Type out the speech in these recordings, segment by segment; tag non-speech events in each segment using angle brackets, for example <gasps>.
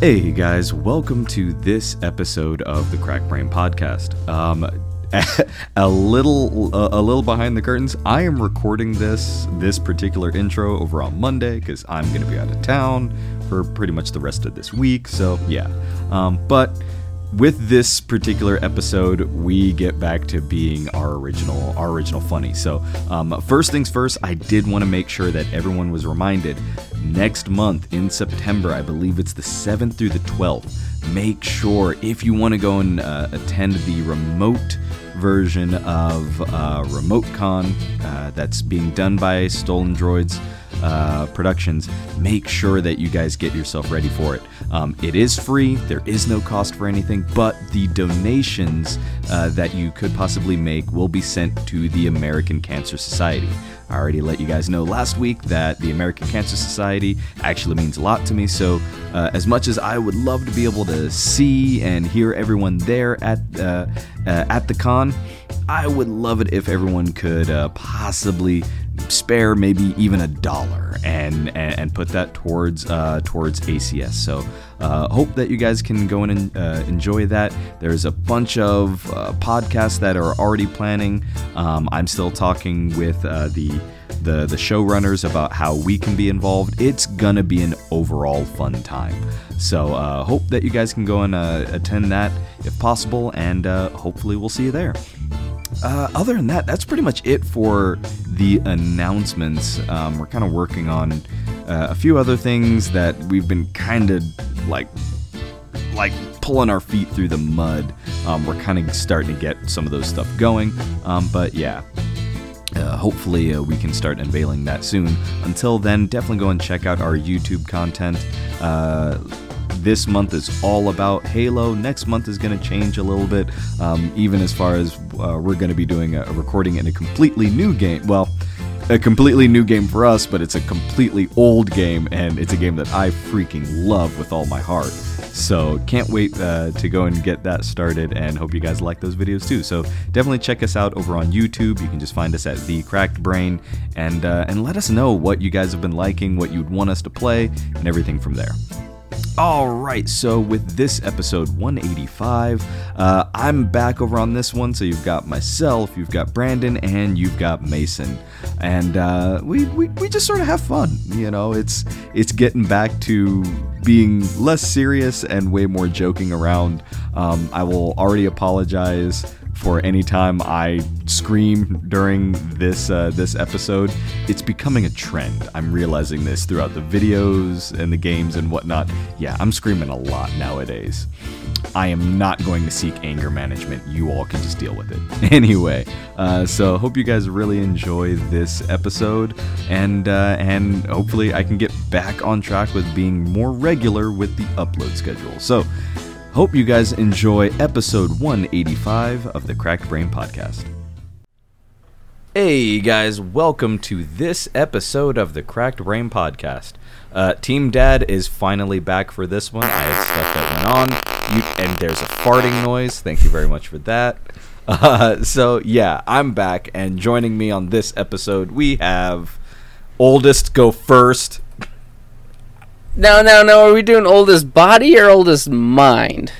Hey guys, welcome to this episode of the Cracked Brain Podcast. Um, <laughs> a little, a little behind the curtains. I am recording this this particular intro over on Monday because I'm going to be out of town for pretty much the rest of this week. So yeah, um, but with this particular episode, we get back to being our original, our original funny. So, um, first things first, I did want to make sure that everyone was reminded. Next month in September, I believe it's the 7th through the 12th. Make sure if you want to go and uh, attend the remote version of uh, RemoteCon uh, that's being done by Stolen Droids uh, Productions, make sure that you guys get yourself ready for it. Um, it is free, there is no cost for anything, but the donations uh, that you could possibly make will be sent to the American Cancer Society. I already let you guys know last week that the American Cancer Society actually means a lot to me. So, uh, as much as I would love to be able to see and hear everyone there at uh, uh, at the con, I would love it if everyone could uh, possibly spare maybe even a dollar and and, and put that towards uh, towards ACS. So uh, hope that you guys can go in and uh, enjoy that. There's a bunch of uh, podcasts that are already planning. Um, I'm still talking with uh, the the the showrunners about how we can be involved. It's gonna be an overall fun time. So uh, hope that you guys can go and attend that if possible, and uh, hopefully we'll see you there. Uh, other than that, that's pretty much it for the announcements. Um, we're kind of working on uh, a few other things that we've been kind of like like pulling our feet through the mud. Um, we're kind of starting to get some of those stuff going. Um, but yeah, uh, hopefully, uh, we can start unveiling that soon. Until then, definitely go and check out our YouTube content. Uh, this month is all about Halo. Next month is going to change a little bit, um, even as far as uh, we're going to be doing a, a recording in a completely new game. Well, a completely new game for us, but it's a completely old game, and it's a game that I freaking love with all my heart. So can't wait uh, to go and get that started, and hope you guys like those videos too. So definitely check us out over on YouTube. You can just find us at the Cracked Brain, and uh, and let us know what you guys have been liking, what you'd want us to play, and everything from there. All right, so with this episode 185, uh, I'm back over on this one. So you've got myself, you've got Brandon, and you've got Mason, and uh, we, we we just sort of have fun. You know, it's it's getting back to being less serious and way more joking around. Um, I will already apologize for any time I scream during this uh, this episode. It's becoming a trend. I'm realizing this throughout the videos and the games and whatnot. Yeah, I'm screaming a lot nowadays. I am not going to seek anger management. You all can just deal with it. <laughs> Anyway, uh, so hope you guys really enjoy this episode, and uh, and hopefully I can get back on track with being more regular with the upload schedule. So. Hope you guys enjoy episode 185 of the Cracked Brain Podcast. Hey guys, welcome to this episode of the Cracked Brain Podcast. Uh, Team Dad is finally back for this one. I had stuff that went on, you, and there's a farting noise. Thank you very much for that. <laughs> Uh, so yeah, I'm back, and joining me on this episode, we have oldest go first. No, no, no. Are we doing oldest body or oldest mind?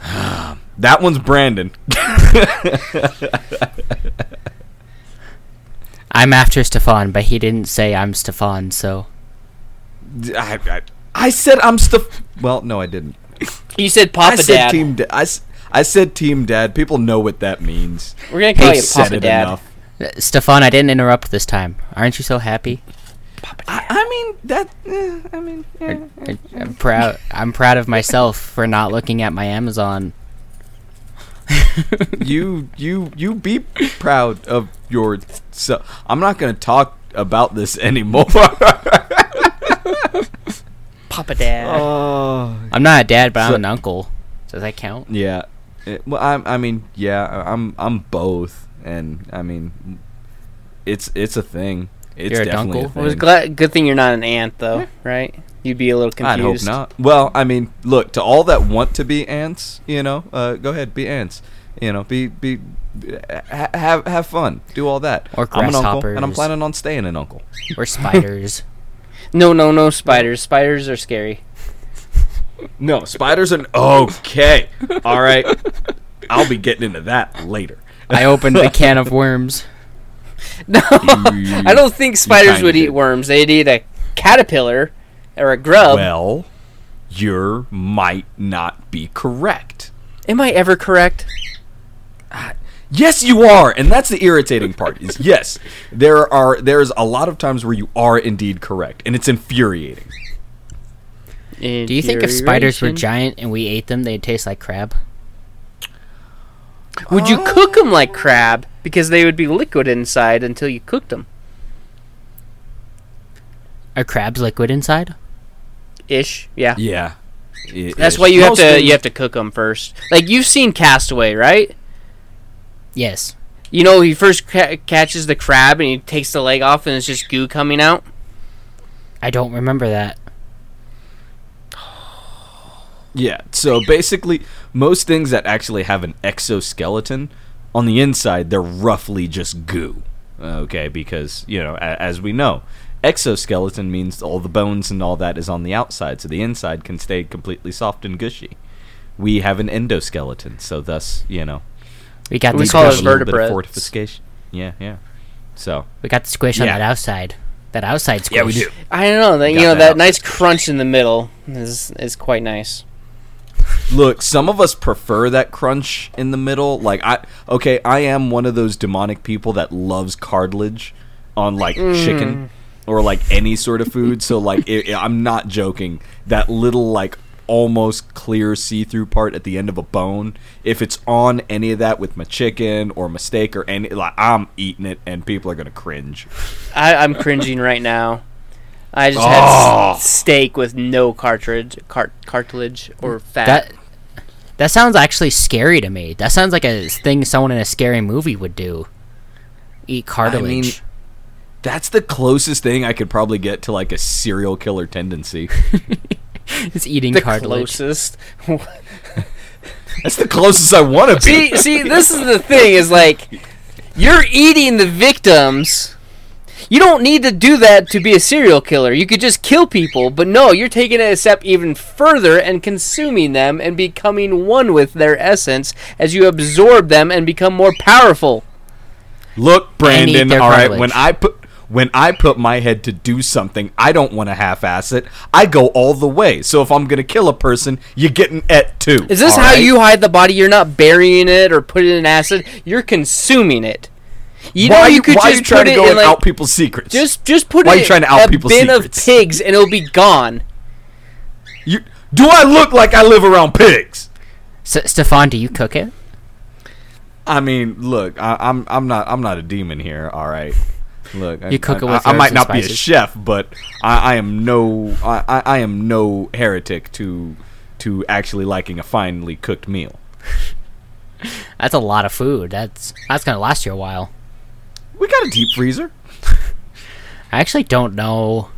<sighs> that one's Brandon. <laughs> I'm after Stephan, but he didn't say I'm Stephan, so. I, I, I said I'm Stef. Well, no, I didn't. You said Papa I said Dad. Team Dad. I, s- I said Team Dad. People know what that means. We're gonna call They've you Papa Dad. enough. Stephan, I didn't interrupt this time. Aren't you so happy? I, I mean that. eh, I mean, yeah. I, I'm proud. I'm proud of myself for not looking at my Amazon. <laughs> you you you be proud of your. So I'm not gonna talk about this <laughs> anymore. Papa Dad. oh I'm not a dad, but I'm an uncle. Does that count? yeah. It- well, I I mean yeah. I'm I'm both, and I mean, it's it's a thing. It's You're a definitely dunkle? a It was thing. glad. Good thing you're not an ant, though, right? You'd be a little confused. I'd hope not. Well, I mean, look to all that want to be ants. You know, uh, go ahead, be ants. You know, be be ha- have have fun, do all that. Or I'm an uncle, and I'm planning on staying an uncle. Or <laughs> spiders? No, no, no spiders. Spiders are scary. No, spiders are okay. All right, I'll be getting into that later. I opened a can of worms. <laughs> <laughs> No, mm, I don't think spiders would eat did. worms. They'd eat a caterpillar or a grub. Well, you might not be correct. Am I ever correct? Ah, yes, you are, and that's the irritating part. Is <laughs> yes, there are there's a lot of times where you are indeed correct, and it's infuriating. Do you think if spiders were giant and we ate them, they'd taste like crab? would you oh. cook them like crab? Because they would be liquid inside until you cooked them. Are crabs liquid inside? Ish, yeah. Yeah, It That's is. why you have Most to things- you have to cook them first. Like you've seen Castaway, right? Yes. You know he first ca- catches the crab and he takes the leg off and it's just goo coming out. I don't remember that. Yeah. So basically, most things that actually have an exoskeleton on the inside, they're roughly just goo. Okay, because you know, a- as we know, exoskeleton means all the bones and all that is on the outside, so the inside can stay completely soft and gushy. We have an endoskeleton, so thus, you know, We got We the call it squish. a little bit of fortification. Yeah, yeah. So We got the squish on that outside. That outside squish. yeah, we do. I don't know. That, you know that that nice crunch in the middle is is quite nice. Look, some of us prefer that crunch in the middle. Like I okay, I am one of those demonic people that loves cartilage on like chicken mm. or like any sort of food. So like i i I'm not joking. That little like almost clear see-through part at the end of a bone, if it's on any of that with my chicken or my steak or any like I'm eating it and people are going to cringe. I, I'm cringing right now. I just Oh. had s- ah. steak with no cartridge, cart, cartilage or fat. That that sounds actually scary to me. That sounds like a thing someone in a scary movie would do. Eat cartilage. That's the closest thing I could probably get to like a serial killer tendency. <laughs> it's eating the cartilage. closest. <laughs> That's the closest I want to be. see, see, this is the thing: is like you're eating the victims. You don't need to do that to be a serial killer. You could just kill people, but no, you're taking it a step even further and consuming them and becoming one with their essence as you absorb them and become more powerful. Look, Brandon. All right, when I put when I put my head to do something, I don't want to half-ass it. I go all the way. So if I'm gonna kill a person, you're getting et too. Is this how right? you hide the body? You're not burying it or putting it in acid. You're consuming it. You why know are you, you, could why just you trying put to it go in like out people's secrets? just just put Why are it you trying to in out a people's bin secrets? of pigs and it'll be gone. you, do I look like I live around pigs? S- Stephan, do you cook it? I mean, look, I, I'm I'm not I'm not a demon here. All right. Look, I- You cook it with I, I might and not be a chef, but I, I am no I, I- I am no heretic to to actually liking a finely cooked meal. <laughs> That's a lot of food. That's that's gonna last you a while. We got a deep freezer. <laughs> I actually don't know.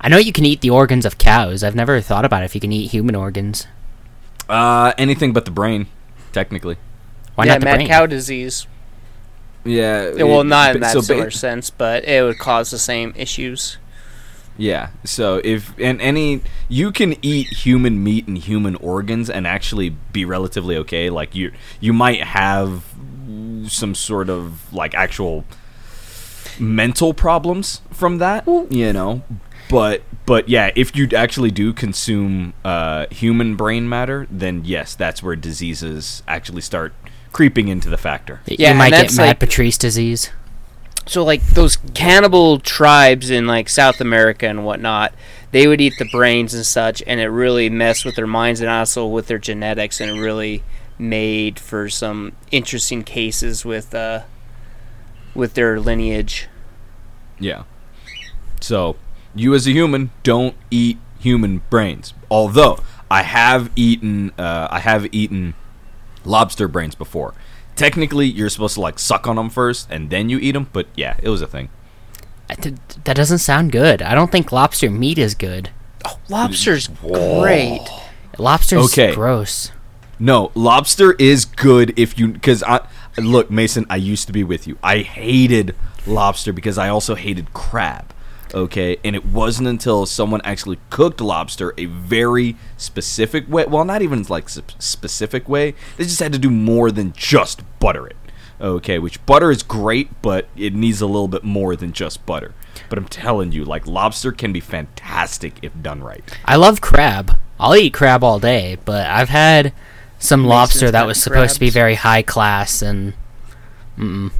I know you can eat the organs of cows. I've never thought about if you can eat human organs. Uh, anything but the brain, technically. Why yeah, not the mad brain? cow disease. Yeah. Yeah, well, not in that so ba- sort sense, but it would cause the same issues. Yeah. So if and any you can eat human meat and human organs and actually be relatively okay. Like you you might have some sort of like actual mental problems from that, you know. But but yeah, if you actually do consume uh, human brain matter, then yes, that's where diseases actually start creeping into the factor. Yeah, you might get that's mad like- Patrice disease. So, like those cannibal tribes in like South America and whatnot, they would eat the brains and such, and it really messed with their minds and also with their genetics, and it really made for some interesting cases with uh, with their lineage. Yeah. So, you as a human don't eat human brains. Although I have eaten, uh, I have eaten lobster brains before. Technically, you're supposed to like suck on them first and then you eat them. But yeah, it was a thing. Th- that doesn't sound good. I don't think lobster meat is good. Oh, lobster's great. Lobster's Okay. gross. No, lobster is good if you because I look Mason. I used to be with you. I hated lobster because I also hated crab. Okay, and it wasn't until someone actually cooked lobster a very specific way. Well, not even like specific way. They just had to do more than just butter it. Okay, which butter is great, but it needs a little bit more than just butter. But I'm telling you, like lobster can be fantastic if done right. I love crab. I'll eat crab all day, but I've had some lobster that was supposed to be very high class and mm-mm.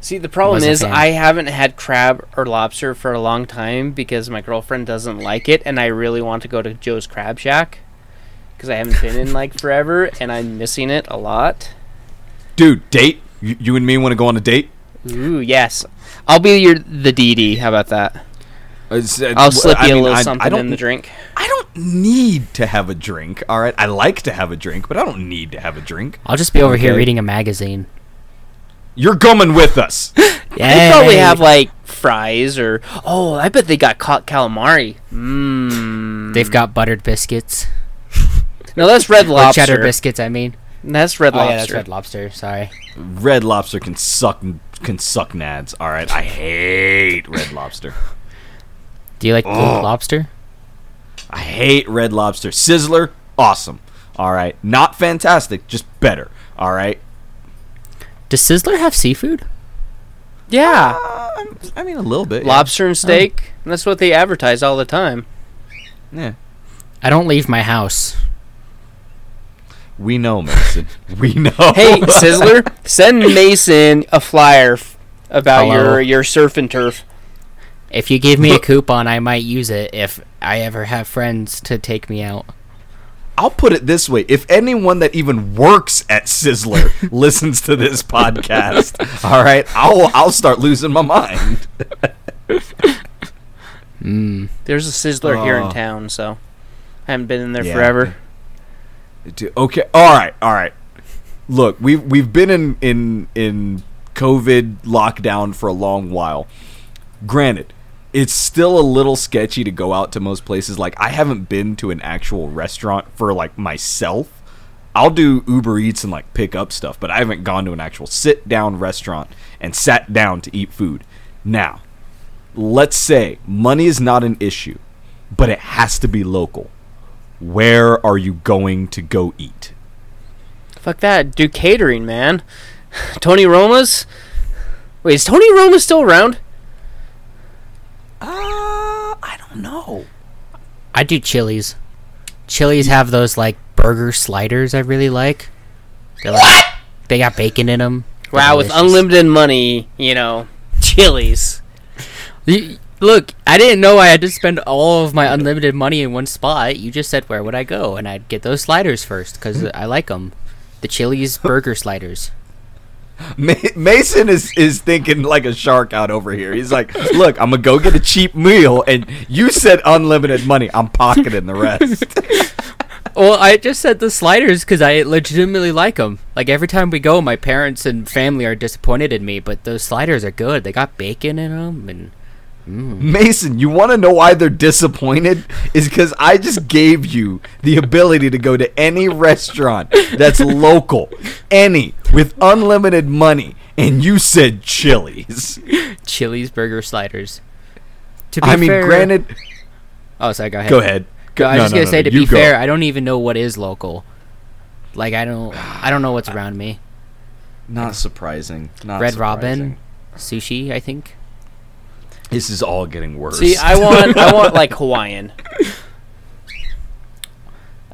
See, the problem is. I haven't had crab or lobster for a long time because my girlfriend doesn't like it, and I really want to go to Joe's Crab Shack because I haven't been in like <laughs> forever, and I'm missing it a lot. Dude, date? You, you and me want to go on a date? Ooh, yes, I'll be your the DD. How about that? It's, uh, I'll slip I you mean, a little I- something I don't, in the drink. I don't need to have a drink. All right, I like to have a drink, but I don't need to have a drink. I'll just be over here Okay. reading a magazine. You're coming with us. yeah, <laughs> They probably have like fries or oh, I bet they got caught calamari. Mmm. They've got buttered biscuits. <laughs> no, that's red Or lobster. cheddar biscuits, I mean. That's red Oh lobster. yeah, that's red lobster. Sorry. Red Lobster can suck can suck nads. All right, I hate Red Lobster. Do you like blue Ugh. lobster? I hate Red Lobster. Sizzler, awesome. All right, not fantastic, just better. All right. Does Sizzler have seafood? Yeah, Uh, I mean a little bit. yeah. lobster and steak. That's what they advertise all the time. Yeah. I don't leave my house. We know, Mason. <laughs> we know. Hey, <laughs> Sizzler, send Mason a flyer f- about Hello. your your surf and turf. If you give me a coupon, I might use it if I ever have friends to take me out. I'll put it this way: if anyone that even works at Sizzler <laughs> listens to this podcast, all right, I'll I'll start losing my mind. Mm. There's a Sizzler here Oh. in town, so I haven't been in there Yeah. forever. Okay, all right, all right. Look, we've we've been in in in COVID lockdown for a long while. Granted, it's still a little sketchy to go out to most places. Like I haven't been to an actual restaurant for like myself. I'll do Uber Eats and like pick up stuff, but I haven't gone to an actual sit down restaurant and sat down to eat food. Now, let's say money is not an issue, but it has to be local. Where are you going to go eat? Fuck that, do catering, man. <sighs> Tony Roma's. Wait, is Tony Roma still around? Uh, I don't know. I do Chili's. Chili's have those like burger sliders I really like. They're like they got bacon in them. Wow, with unlimited money, you know, <laughs> Chili's. Look, I didn't know I had to spend all of my unlimited money in one spot. You just said where would I go, and I'd get those sliders first because I like them. The Chili's <laughs> burger sliders. <laughs> Ma- Mason is is thinking like a shark out over here. He's like, "Look, I'm gonna go get a cheap meal, and you said unlimited money. I'm pocketing the rest." <laughs> Well, I just said the sliders because I legitimately like them. Like every time we go, my parents and family are disappointed in me, but those sliders are good. They got bacon in them, and Mason, you want to know why they're disappointed? Is because I just gave you the ability to go to any restaurant that's local, any with unlimited money, and you said Chili's. Chili's burger sliders. To be I mean, fair- granted, Oh, sorry. Go ahead. go ahead. Go- I was No, just no, gonna no, say to you be go. fair, I don't even know what is local. Like I don't, I don't know what's <sighs> around me. Not surprising. Not Red surprising. Robin, sushi, I think. This is all getting worse. See, I want, I want like <laughs> Hawaiian.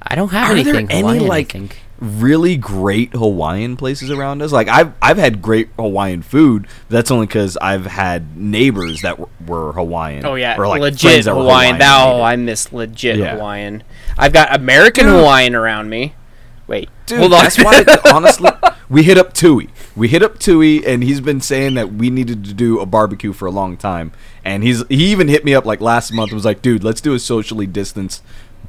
I don't have Are there anything any, like, really great Hawaiian places around us. Like I've I've had great Hawaiian food. But that's only because I've had neighbors that were, were Hawaiian. Oh yeah, or like legit friends that were Hawaiian. That, oh. I miss legit Yeah. Hawaiian. I've got American Dude. Hawaiian around me. Wait, Dude, hold on. that's why honestly <laughs> we hit up Tui. We hit up Tui, and he's been saying that we needed to do a barbecue for a long time. And he's he even hit me up like last month and was like, "Dude, let's do a socially distanced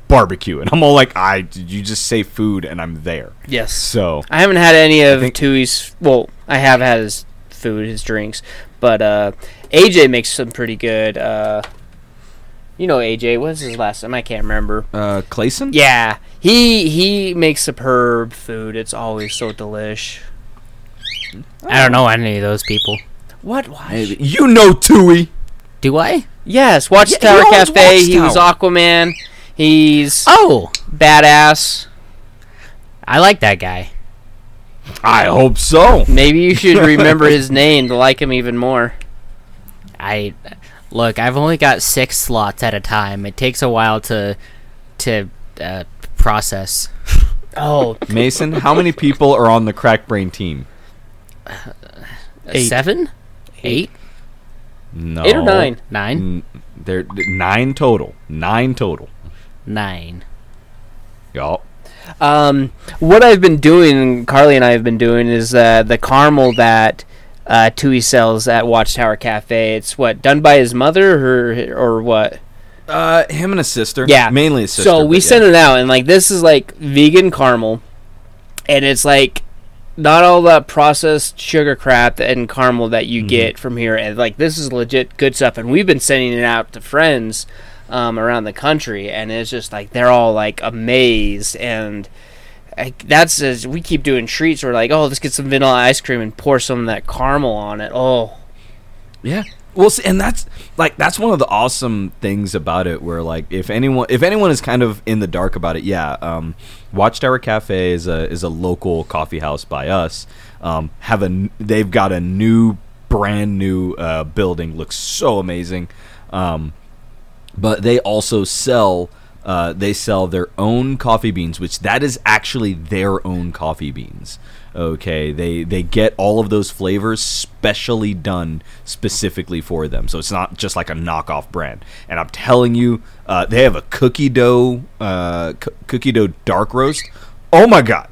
barbecue." And I'm all like, "I you just say food, and I'm there." yes, So I haven't had any of think- Tui's. Well, I have had his food, his drinks, but uh, AJ makes some pretty good. Uh, you know AJ. What's his last name? I can't remember. uh, Clayson, Yeah, he he makes superb food. It's always so delish. I don't know any of those people. What? Why? Maybe. you know Tui. Do I? Yes, Yeah, Watchtower he owns Cafe. He was Aquaman. He's Oh, badass. I like that guy. I hope so. Maybe you should remember his name to like him even more. I look. I've only got six slots at a time. It takes a while to to uh, process. Oh, <laughs> Mason, how many people are on the Cracked Brain team? Eight. Seven, eight, No, eight or nine. nine, N- There, nine total. Nine total. nine. Yup. Um, what I've been doing, Carly and I have been doing, is uh, the caramel that uh, Tui sells at Watchtower Cafe. It's what done by his mother, or or what? Uh, him and his sister. Yeah, mainly his sister. So we but sent it out, and like this is like vegan caramel, and it's like not all that processed sugar crap and caramel that you Mm-hmm. get from here, and like this is legit good stuff. And we've been sending it out to friends um, around the country, and it's just like they're all like amazed and. Like, that's as we keep doing treats. We're like, oh, let's get some vanilla ice cream and pour some of that caramel on it. Oh, Yeah. Well, see, and that's like that's one of the awesome things about it. Where like if anyone if anyone is kind of in the dark about it, yeah, um, Watchtower Cafe is a is a local coffee house by us. Um, have a they've got a new brand new uh, building, looks so amazing. Um, but they also sell uh, they sell their own coffee beans, which that is actually their own coffee beans. Okay, they they get all of those flavors specially done specifically for them, so it's not just like a knockoff brand. And I'm telling you, uh, they have a cookie dough uh, c- cookie dough dark roast. Oh my god,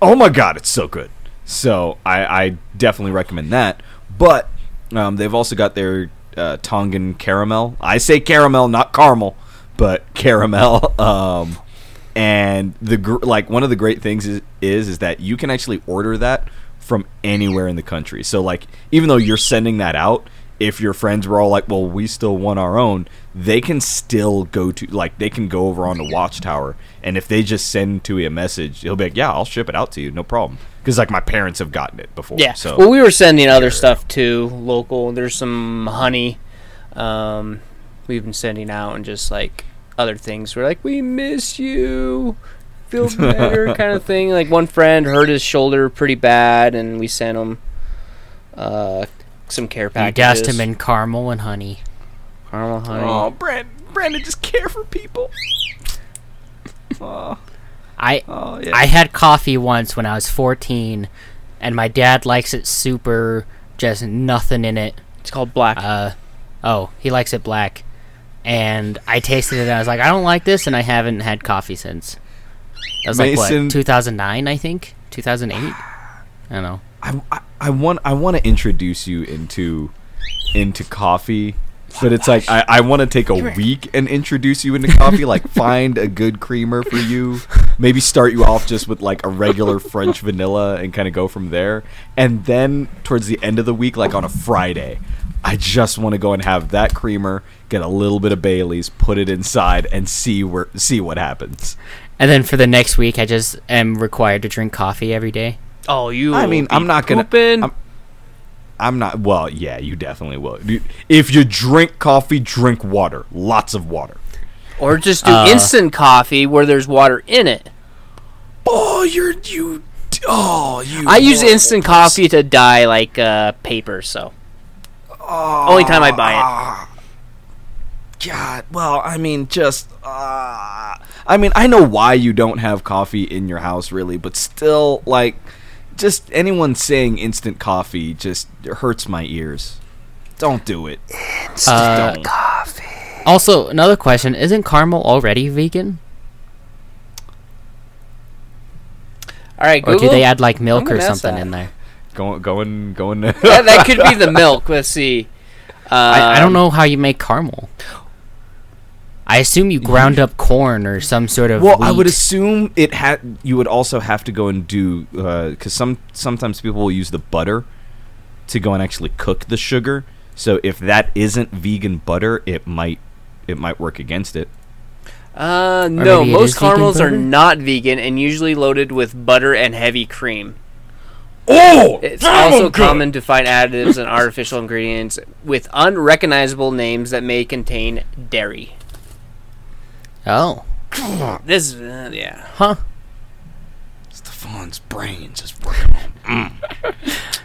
oh my god, it's so good. So I, I definitely recommend that. But um, they've also got their uh, Tongan caramel. I say caramel, not caramel, but caramel. <laughs> Um, and the gr- like one of the great things is, is is that you can actually order that from anywhere in the country. So like even though you're sending that out, if your friends were all like, "Well, we still want our own," they can still go to like they can go over on the Watchtower, and if they just send to a message, he'll be like, "Yeah, I'll ship it out to you, no problem." Because like my parents have gotten it before. Yeah. So well, we were sending other stuff too, local. There's some honey. Um, we've been sending out and just like other things. We're like, we miss you. Feel <laughs> better, kind of thing. Like one friend hurt his shoulder pretty bad, and we sent him uh, some care You packages. doused him in caramel and honey. caramel honey. Oh, Brand, Brandon, just care for people. <laughs> Oh, I oh yeah. I had coffee once when I was 14, and my dad likes it super, just nothing in it. It's called black. Uh, oh, he likes it black. And I tasted it and I was like, I don't like this, and I haven't had coffee since. That was like what, 2009, I think, 2008. Ah. I don't know. I, I, I want I want to introduce you into into coffee, but it's like I, I want to take a week and introduce you into coffee. Like <laughs> find a good creamer for you. Maybe start you off just with like a regular French vanilla and kind of go from there. And then towards the end of the week, like on a Friday, I just want to go and have that creamer, get a little bit of Bailey's, put it inside, and see where see what happens. And then for the next week, I just am required to drink coffee every day. oh, you. I mean, be I'm not gonna- I'm- I'm not. Well, yeah, you definitely will. If you drink coffee, drink water. Lots of water. or just do Uh, instant coffee where there's water in it. Oh, you're you. Oh, you. I use instant person. coffee to dye like uh, paper, so only time I buy it. Ah, God. Well, I mean, just. Uh, I mean, I know why you don't have coffee in your house, really, but still, like, just anyone saying instant coffee just hurts my ears. Don't do it. Uh, don't. Also, another question: Isn't caramel already vegan, All right, or do they add like milk or something that. in there? Going, going, <laughs> going. that, that could be the <laughs> milk. Let's see. I, I don't Um, know how you make caramel. I assume you ground up corn or some sort of. Well, I would assume it had. You would also have to go and do because some sometimes people will use the butter to go and actually cook the sugar. So if that isn't vegan butter, it might it might work against it. Uh, no, most caramels are not vegan and usually loaded with butter and heavy cream. Oh, It's also good. common to find additives and artificial ingredients with unrecognizable names that may contain dairy. Oh, This, is uh, yeah. huh? Stephan's brains is working.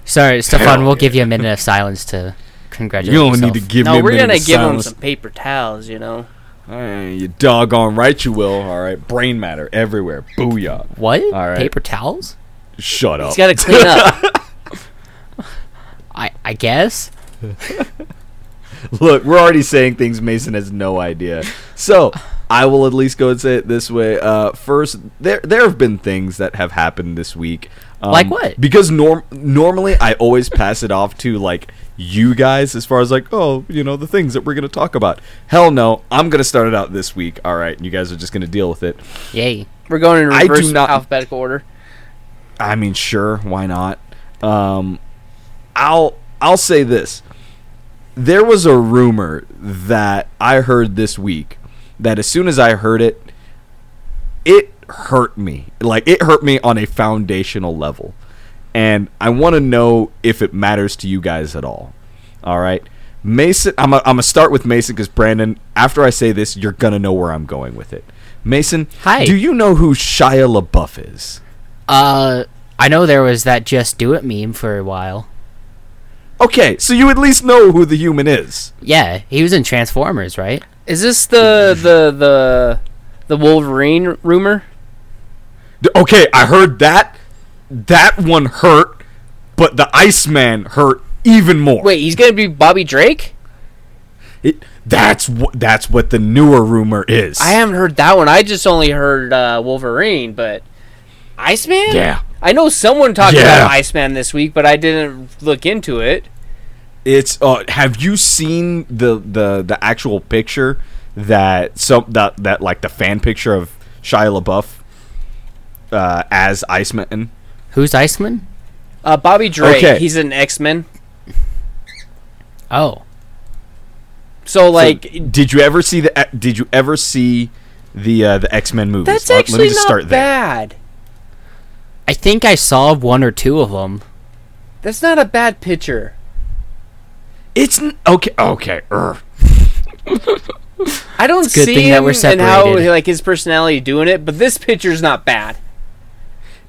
Sorry, Stephan. Hell We'll give you a minute of silence to congratulate You don't yourself. need to give me No, we're minute gonna of give him some paper towels, you know. Hey, you doggone right you will. All right, brain matter everywhere. Booyah. What? All right. Paper towels? Shut up. He's got to clean up. <laughs> I I guess. Look, we're already saying things Mason has no idea. So I will at least go and say it this way. Uh, first, there there have been things that have happened this week. Um, Like what? Because norm normally I always pass it off to like you guys as far as like oh you know the things that we're gonna talk about. Hell no, I'm gonna start it out this week. All right, you guys are just gonna deal with it. Yay. We're going in reverse alphabetical order. I mean, sure, why not? Um, I'll I'll say this. There was a rumor that I heard this week that as soon as I heard it, it hurt me. Like it hurt me on a foundational level. And I want to know if it matters to you guys at all. All right. Mason, I'm going to start with Mason because Brandon, after I say this, you're going to know where I'm going with it. Mason, Hi. do you know who Shia LaBeouf is? Uh, I know there was that "Just Do It" meme for a while. Okay, so you at least know who the human is. Yeah, he was in Transformers, right? Is this the the the the Wolverine rumor? Okay, I heard that. That one hurt, but the Iceman hurt even more. Wait, he's gonna be Bobby Drake? It, that's what that's what the newer rumor is. I haven't heard that one. I just only heard uh, Wolverine, but Iceman? Yeah. I know someone talked Yeah. about Iceman this week, but I didn't look into it. It's uh have you seen the the the actual picture that some that that like the fan picture of Shia LaBeouf uh as Iceman? Who's Iceman? Uh, Bobby Drake, Okay. he's an X Men. Oh, So So, like, did you ever see the did you ever see the uh, the X-Men movies? that's Let- actually not start there. bad. I think I saw one or two of them. That's not a bad picture. It's n- okay. Okay. er. I don't good see thing that him we're and how separated. like his personality doing it, but this picture's not bad.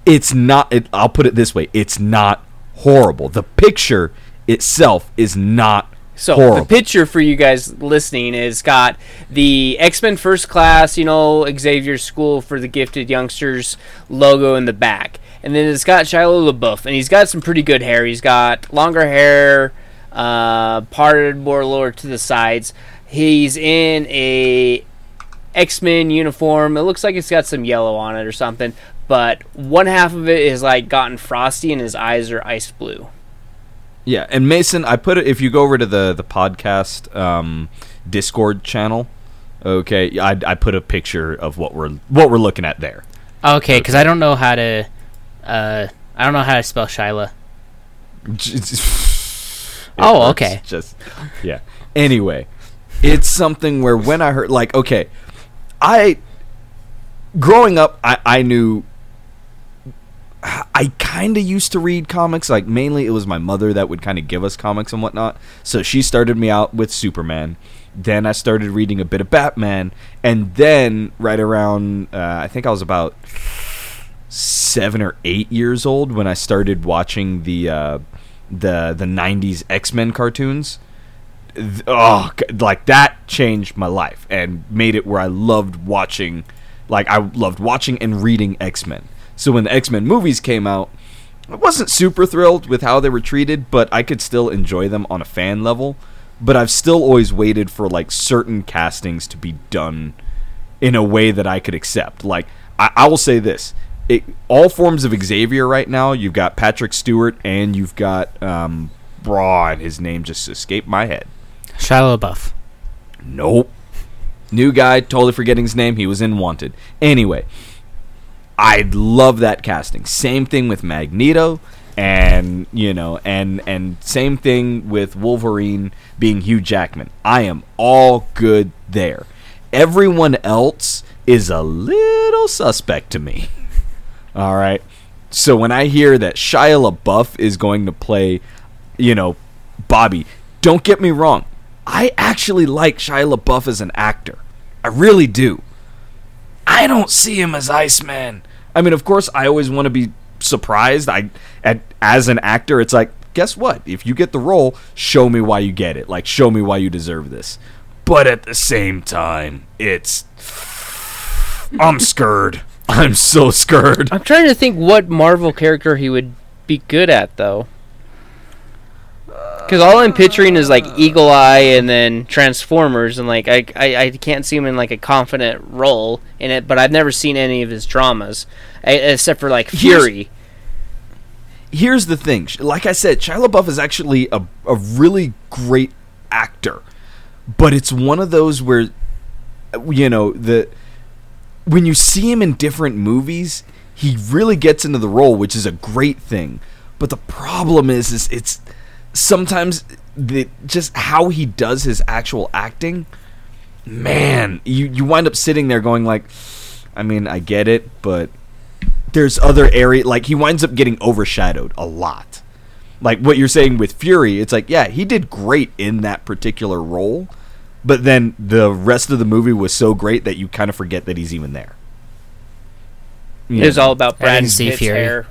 It's not. It, I'll put it this way. It's not horrible. The picture itself is not So horrible. the picture for you guys listening is got the X Men First Class, you know, Xavier's School for the Gifted Youngsters logo in the back, and then it's got Shia LaBeouf, and he's got some pretty good hair. He's got longer hair, uh, parted more lower to the sides. He's in a X Men uniform. It looks like it's got some yellow on it or something, but one half of it is like gotten frosty, and his eyes are ice blue. yeah. And Mason, I put it. If you go over to the the podcast um, Discord channel, okay, I, I put a picture of what we're what we're looking at there. Okay, because I don't know how to. Uh, I don't know how to spell Shyla. <laughs> Oh, okay. Just yeah. Anyway, it's something where when I heard like okay, I growing up I I knew I kind of used to read comics. Like mainly, it was my mother that would kind of give us comics and whatnot. So she started me out with Superman. Then I started reading a bit of Batman, and then right around uh, I think I was about seven or eight years old when I started watching the uh, the the '90s X Men cartoons. Oh, like that changed my life and made it where I loved watching, like I loved watching and reading X Men. So when the X Men movies came out, I wasn't super thrilled with how they were treated, but I could still enjoy them on a fan level. But I've still always waited for like certain castings to be done in a way that I could accept. Like I, I will say this: it, all forms of Xavier right now. You've got Patrick Stewart and you've got um, Braw, and his name just escaped my head. Shia LaBeouf. Nope. New guy, totally forgetting his name. He was in Wanted. Anyway, I love that casting. Same thing with Magneto, and you know, and and same thing with Wolverine being Hugh Jackman. I am all good there. Everyone else is a little suspect to me. <laughs> All right. So when I hear that Shia LaBeouf is going to play, you know, Bobby, don't get me wrong. I actually like Shia LaBeouf as an actor. I really do. I don't see him as Iceman. I mean, of course, I always want to be surprised. I, at, as an actor, it's like, guess what? If you get the role, show me why you get it. Like, show me why you deserve this. But at the same time, it's, I'm scared. <laughs> I'm so scared. I'm trying to think what Marvel character he would be good at though. Because all I'm picturing is like Eagle Eye and then Transformers, and like I, I, I can't see him in like a confident role in it. But I've never seen any of his dramas, except for like Fury. here's the thing. Like I said, Shia LaBeouf is actually a, a really great actor, but it's one of those where, you know, the when you see him in different movies, he really gets into the role, which is a great thing. But the problem is, is it's sometimes the just how he does his actual acting. Man, you you wind up sitting there going like, I mean, I get it, but there's other area like he winds up getting overshadowed a lot. Like what you're saying with Fury, it's like yeah, he did great in that particular role, but then the rest of the movie was so great that you kind of forget that he's even there. You It was know, all about I Brad didn't see Pitt's Fury. hair.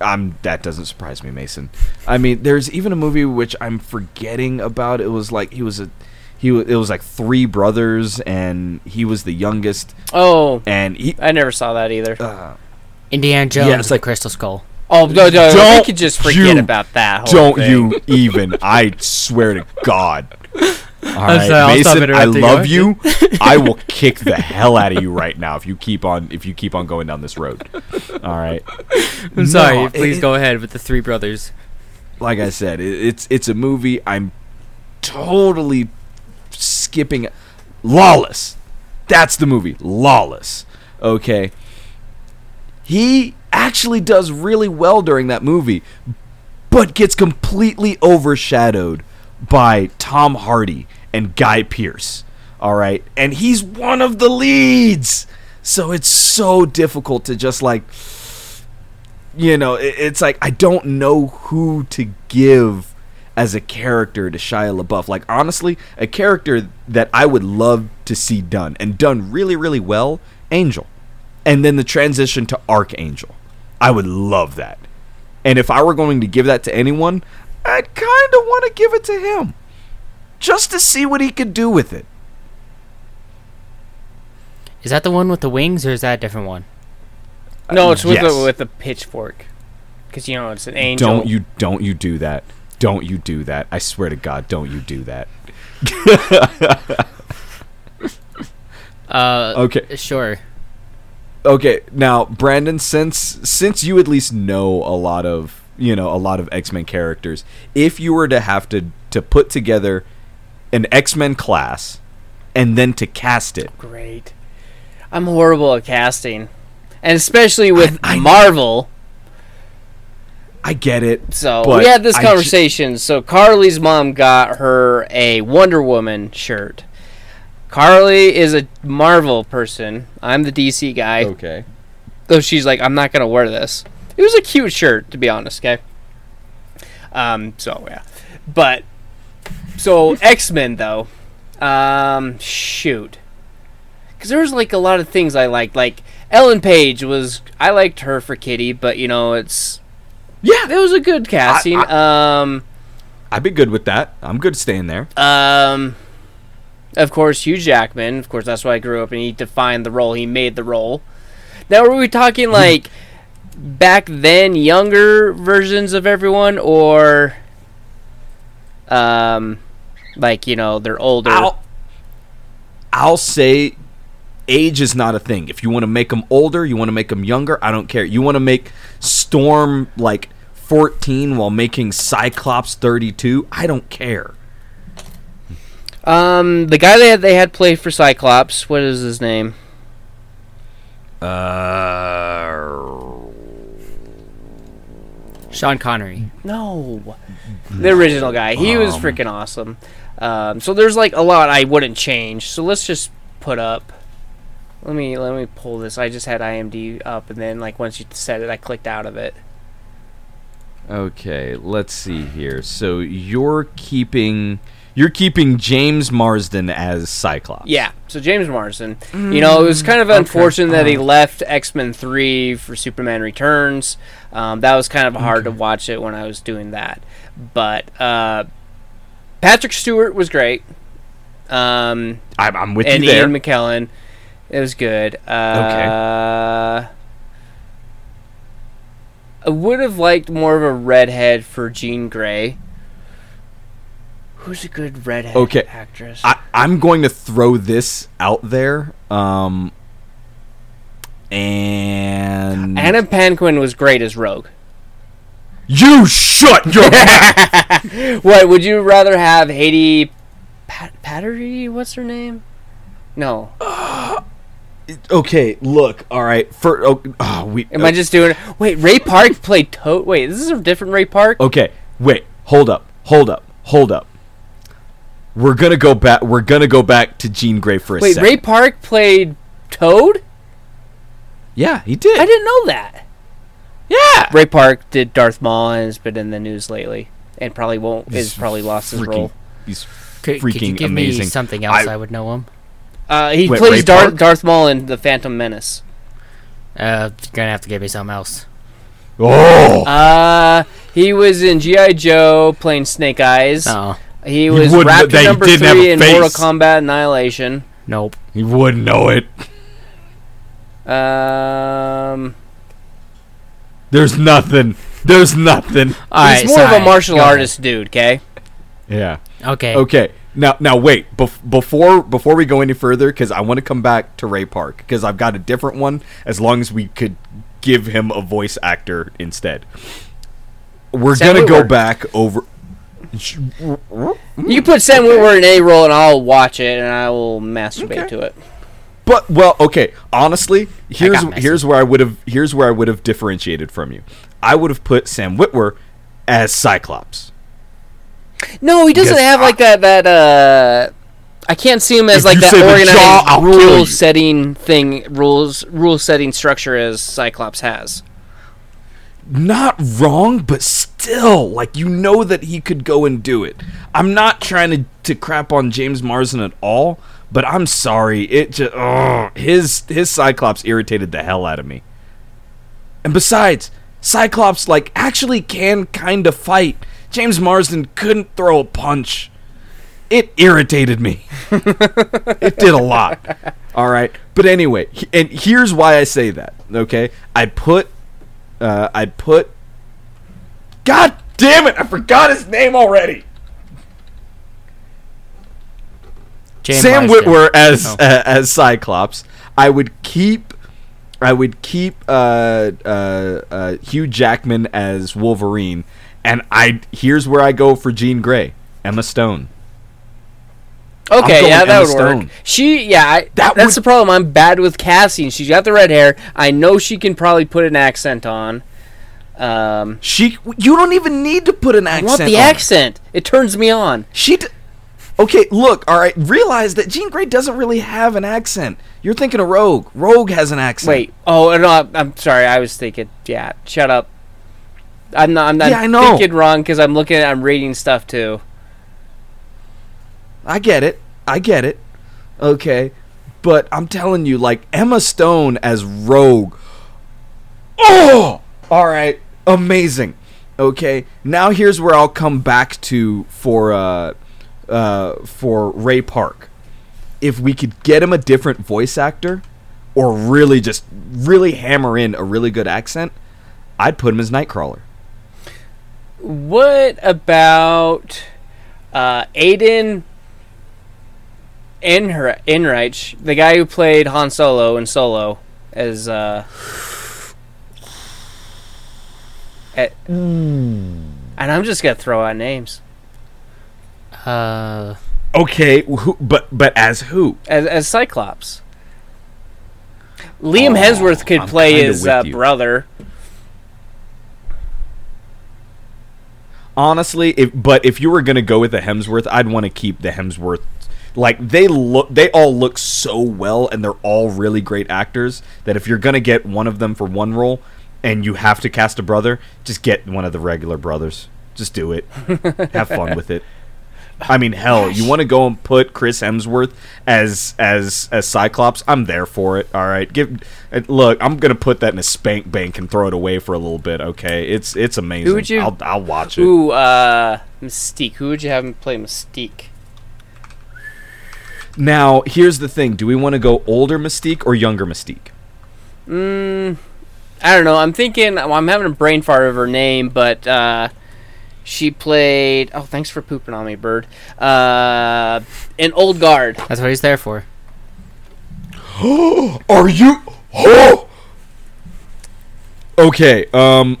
um, that doesn't surprise me, Mason. I mean, there's even a movie which I'm forgetting about. It was like he was a he it was like three brothers and he was the youngest Oh, and he I never saw that either. uh, Indiana Jones, Yeah, it's like- Crystal Skull. oh no, no, we don't could just forget you- about that. Whole don't thing. you even I swear to God. <laughs> All right, sorry, Mason, I love you. you. <laughs> I will kick the hell out of you right now if you keep on if you keep on going down this road. All right. I'm sorry. No, Please it- go ahead with the three brothers. like I said, it, it's it's a movie I'm totally skipping. Lawless. That's the movie. Lawless. Okay. He actually does really well during that movie, but gets completely overshadowed by Tom Hardy and Guy Pearce. All right. And he's one of the leads. So it's so difficult to just like you know, it's like I don't know who to give as a character to Shia LaBeouf. Like honestly, a character that I would love to see done and done really, really well, Angel, and then the transition to Archangel. I would love that. And if I were going to give that to anyone, I'd kind of want to give it to him, just to see what he could do with it. Is that the one with the wings, or is that a different one? No, it's with Yes. the with the pitchfork. Because you know it's an angel. Don't you don't you do that. Don't you do that. I swear to God, don't you do that. <laughs> Uh, Okay. sure. Okay, now Brandon, since since you at least know a lot of you know a lot of X Men characters, if you were to have to to put together an X Men class and then to cast it, Great. I'm horrible at casting, and especially with I- I- Marvel. I get it. So we had this I ju- conversation. so Carly's mom got her a Wonder Woman shirt. Carly is a Marvel person. I'm the DC guy. okay. Though she's like, I'm not gonna wear this. It was a cute shirt, to be honest. Okay. Um. So yeah, but so X Men though, um, shoot, because there was like a lot of things I liked. Like Ellen Page was, I liked her for Kitty, but you know, it's Yeah, it was a good casting. um. I'd be good with that. I'm good staying there. Um, of course, Hugh Jackman. Of course, that's why I grew up, and he defined the role. He made the role. Now, were we talking like back then, younger versions of everyone, or um, like you know they're older? I'll I'll say age is not a thing. If you want to make them older, you want to make them younger, I don't care. You want to make Storm like 14 while making Cyclops 32, I don't care. Um, the guy they had they had play for Cyclops. What is his name? Uh Sean Connery. No, the original guy. He was Um, freaking awesome. Um, so there's like a lot I wouldn't change. So let's just put up. Let me let me pull this. I just had IMD up, and then like once you said it, I clicked out of it. Okay, let's see here. So you're keeping you're keeping James Marsden as Cyclops. Yeah. So James Marsden, you know, it was kind of unfortunate that he uh-huh. left X Men Three for Superman Returns. Um, that was kind of hard to watch it when I was doing that. But uh, Patrick Stewart was great. Um, I'm, I'm with and you there. Ian McKellen. It was good. Uh, I would have liked more of a redhead for Jean Grey. Who's a good redhead Okay. actress? I, I'm going to throw this out there. Um, and Anna Paquin was great as Rogue. You shut your <laughs> mouth. What would you rather have Haiti Pat- Pattery? What's her name? No. <gasps> Okay, look. All right. For oh, oh, we. Am I uh, just doing? Wait, Ray Park played Toad. Wait, this is a different Ray Park. Okay, wait. Hold up. Hold up. Hold up. We're gonna go back. We're gonna go back to Jean Grey for a Wait, second. Ray Park played Toad? Yeah, he did. I didn't know that. Yeah. Ray Park did Darth Maul and has been in the news lately, and probably won't. He's Is probably lost his freaking- role. He's Could, could you freaking give amazing. me something else I- I, would know him? Uh, he Wait, plays Ray Darth Darth Maul in the Phantom Menace. Uh, you're gonna have to give me something else. oh. Uh, he was in GI Joe playing Snake Eyes. Oh, He was Raptor number didn't have three a in Mortal. Kombat Annihilation. nope. He wouldn't know it. Um, There's nothing. There's nothing. All right, he's more of a martial Go ahead. artist dude. Okay. Yeah. Okay. Okay. Now, now wait. Bef- before before we go any further, because I want to come back to Ray Park, because I've got a different one. As long as we could give him a voice actor instead, we're Sam gonna go back over. You put Sam Witwer in a role, and I'll watch it, and I will masturbate Okay. to it. But well, okay. Honestly, here's here's where I would have here's where I would have differentiated from you. I would have put Sam Witwer as Cyclops. No, he doesn't Because have I- like that. That uh, I can't see him as like that the jaw, organized rule setting thing, rules rule setting structure as Cyclops has. Not wrong, but still, like you know that he could go and do it. I'm not trying to to crap on James Marsden at all, but I'm sorry. It just ugh, his his Cyclops irritated the hell out of me. And besides, Cyclops like actually can kind of fight. James Marsden couldn't throw a punch. It irritated me. <laughs> it did a lot. All right. But anyway, and here's why I say that. Okay? I put uh I put God damn it, I forgot his name already. James Sam Marsden. Witwer as Oh. uh, as Cyclops. I would keep I would keep uh, uh, uh, Hugh Jackman as Wolverine, and I here's where I go for Jean Grey, Emma Stone. Okay, going yeah, that Emma would Stone. work. She, yeah, I, That that's would- the problem. I'm bad with casting. She's got the red hair. I know she can probably put an accent on. Um, She, you don't even need to put an I accent. want the on accent. It turns me on. She. D- okay, look. All right. Realize that Jean Grey doesn't really have an accent. You're thinking of Rogue. Rogue has an accent. Wait. Oh no, I'm, I'm sorry. I was thinking. Yeah, shut up. I'm not. I'm not Yeah, I know. thinking wrong because I'm looking. at I'm reading stuff too. I get it. I get it. Okay. But I'm telling you, like Emma Stone as Rogue. Oh, all right, amazing. Okay, now here's where I'll come back to for uh, uh, for Ray Park. If we could get him a different voice actor, or really just really hammer in a really good accent, I'd put him as Nightcrawler. What about uh, Aiden Enri- Enreich, the guy who played Han Solo in Solo, as uh, eh, <sighs> and I'm just gonna throw out names Uh, Okay, who, but but as who? as as Cyclops. Liam Aw, Hemsworth could I'm play his uh, brother. Honestly, if but if you were gonna go with the Hemsworth, I'd want to keep the Hemsworth. Like they look, they all look so well, and they're all really great actors. That if you're gonna get one of them for one role, and you have to cast a brother, just get one of the regular brothers. Just do it. <laughs> have fun with it. I mean, hell, you want to go and put Chris Hemsworth as as as Cyclops? I'm there for it. All right, give look. I'm gonna put that in a spank bank and throw it away for a little bit. Okay, it's it's amazing. Who would you- I'll, I'll watch it. Ooh, uh, Mystique. Who would you have him play Mystique? Now, here's the thing: Do we want to go older Mystique or younger Mystique? Mm, I don't know. I'm thinking. Well, I'm having a brain fart of her name, but uh, she played. Oh, thanks for pooping on me, bird. Uh, an old guard. That's what he's there for. <gasps> Are you? Oh! Okay. Um,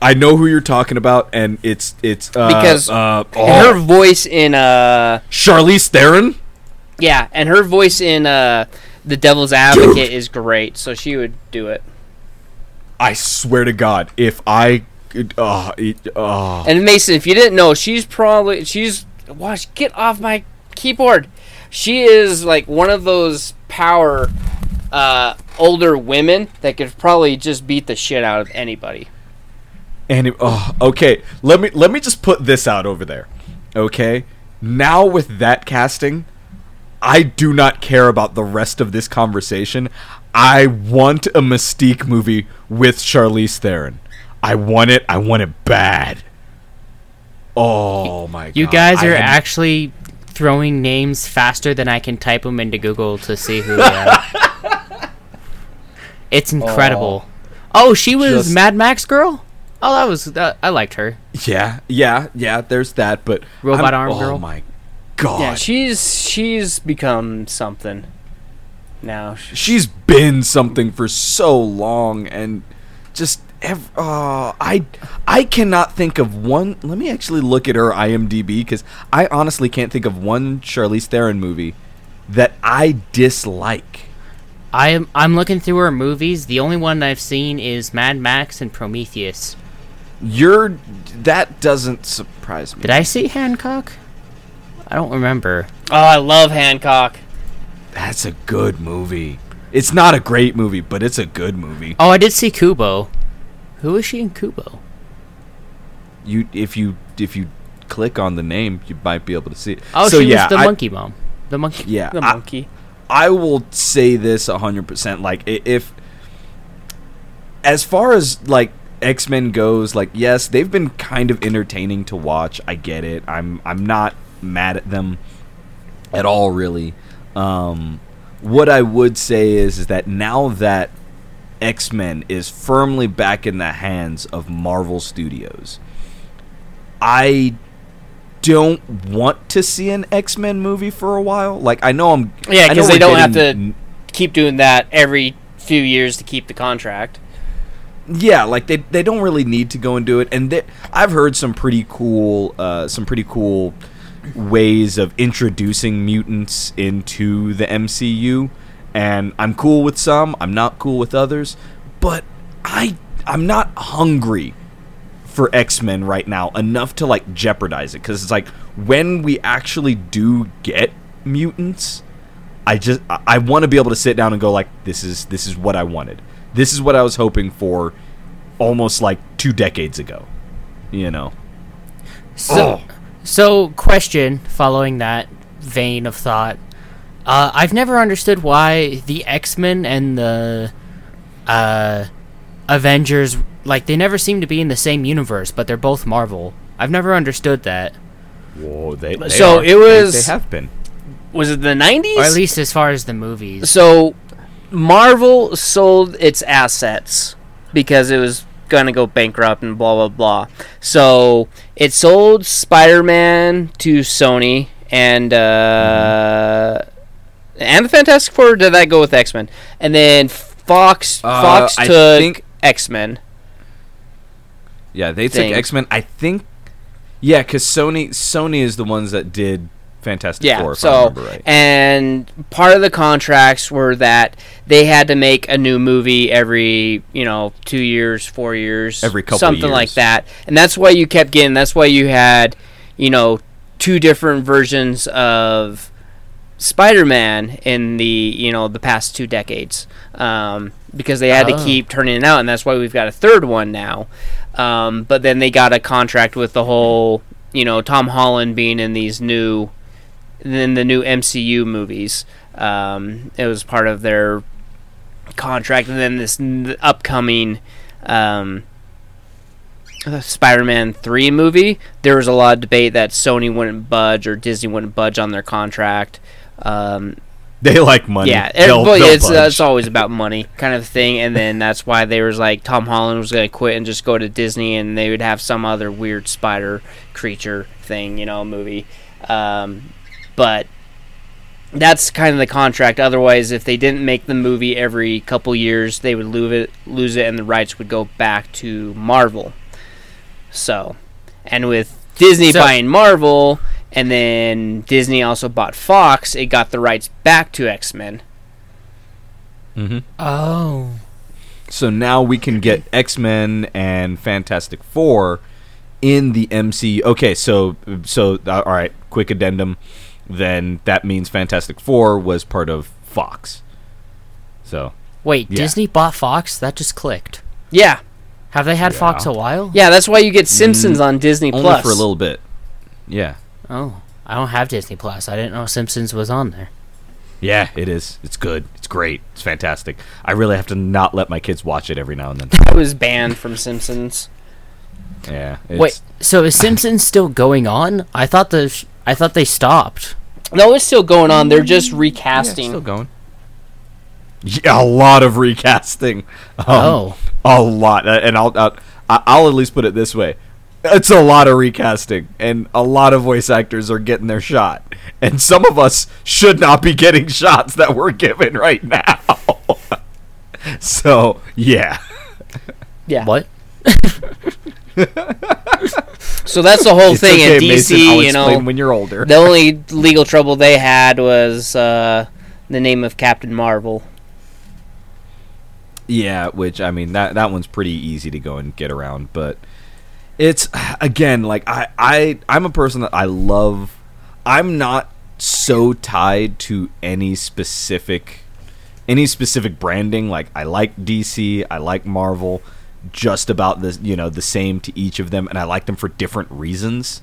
I know who you're talking about, and it's it's uh, Because uh, And her oh, voice in uh, Charlize Theron. yeah, and her voice in uh, the Devil's Advocate is great. So she would do it. I swear to God, if I, it, uh, And Mason, if you didn't know, she's probably she's watch get off my keyboard. She is like one of those power uh, older women that could probably just beat the shit out of anybody. and it, oh, okay, let me let me just put this out over there. Okay, now with that casting, I do not care about the rest of this conversation. I want a Mystique movie with Charlize Theron. I want it. I want it bad. Oh my god. You guys are had- actually throwing names faster than I can type them into Google to see who they are. <laughs> it's incredible. Oh, she was Just- Mad Max girl. Oh, that was uh, I liked her. Yeah, yeah, yeah. There's that, but Robot I'm- arm oh girl? Oh my god! Yeah, she's she's become something now. she's been something for so long and just ev- uh, I I cannot think of one. Let me actually look at her IMDb because I honestly can't think of one Charlize Theron movie that I dislike. I am I'm looking through her movies. The only one I've seen is Mad Max and Prometheus. You're that doesn't surprise me. Did I see Hancock? I don't remember. Oh, I love Hancock. That's a good movie. It's not a great movie, but it's a good movie. Oh, I did see Kubo. Who is she in Kubo? You if you if you click on the name, you might be able to see it. Oh, so she yeah, was the I- monkey mom. The monkey. Yeah, The I- monkey. I will say this 100% like if as far as like X-Men goes like yes they've been kind of entertaining to watch I get it I'm I'm not mad at them at all really um what I would say is is that now that X-Men is firmly back in the hands of Marvel Studios. I don't want to see an X-Men movie for a while. Like I know I'm Yeah, because they don't have to keep doing that every few years to keep the contract. yeah like they, they don't really need to go and do it and they, i've heard some pretty cool uh, some pretty cool ways of introducing mutants into the mcu and i'm cool with some i'm not cool with others but i i'm not hungry for x-men right now enough to like jeopardize it because it's like when we actually do get mutants I just I, I want to be able to sit down and go like this is this is what I wanted. This is what I was hoping for almost like 2 decades ago. You know. So, so question following that vein of thought. Uh, I've never understood why the X Men and the uh, Avengers like they never seem to be in the same universe, but they're both Marvel. I've never understood that, Whoa, they, they So are. it was- they have been. Was it the 90s? or at least as far as the movies. So, Marvel sold its assets because it was going to go bankrupt and blah, blah, blah. So, it sold Spider Man to Sony and. Uh, And the Fantastic Four, or did that go with X Men? And then Fox Uh, Fox I took think- X Men. Yeah, they thing. took X-Men. I think Yeah, cuz Sony Sony is the ones that did Fantastic Yeah. Four so remember right. and part of the contracts were that they had to make a new movie every you know two years, four years, Every couple something like that, and that's why you kept getting. That's why you had you know two different versions of Spider-Man in the you know the past two decades um, because they had Oh. to keep turning it out, and that's why we've got a third one now. Um, but then they got a contract with the whole you know Tom Holland being in these new in the new MCU movies. Um, it was part of their contract, and then this n- upcoming um, Spider-Man three movie. There was a lot of debate that Sony wouldn't budge or Disney wouldn't budge on their contract. Um, They like money. yeah, They'll- they'll it's, uh, it's always about money kind of thing, and then that's why they was like Tom Holland was going to quit and just go to Disney, and they would have some other weird spider creature thing, you know, movie. Um, but that's kind of the contract. Otherwise, if they didn't make the movie every couple years, they would lose it, lose it, and the rights would go back to Marvel. So, and with Disney So- buying Marvel, and then Disney also bought Fox, it got the rights back to X Men. Mhm. Oh. So now we can get X Men and Fantastic Four in the MCU. Okay, so so uh, all right, quick addendum. Then that means Fantastic Four was part of Fox. So Wait, Yeah. Disney bought Fox? That just clicked. Yeah, Have they had Fox a while? yeah, that's why you get Simpsons on Disney only Plus. for a little bit. Yeah, Oh, I don't have Disney Plus. I didn't know Simpsons was on there. yeah, it is. It's good. It's great. It's fantastic. I really have to not let my kids watch it every now and then. <laughs> I was banned from Simpsons. Yeah. It's, Wait, so is Simpsons still going on? I thought the sh- I thought they stopped. No, it's still going on. They're just yeah, it's recasting. still going. Yeah, a lot of recasting. Um, Oh. a lot, Uh, and I'll, I'll I'll at least put it this way: it's a lot of recasting, and a lot of voice actors are getting their shot, and some of us should not be getting shots that we're given right now. <laughs> so yeah, yeah. What? <laughs> So that's the whole It's thing okay, in DC. Mason, I'll you know, when you're older. the only legal trouble they had was uh, the name of Captain Marvel. Yeah, which I mean that that one's pretty easy to go and get around, but it's again like I I I'm a person that I love. I'm not so tied to any specific any specific branding. Like I like DC, I like Marvel, just about the you know the same to each of them, and I like them for different reasons.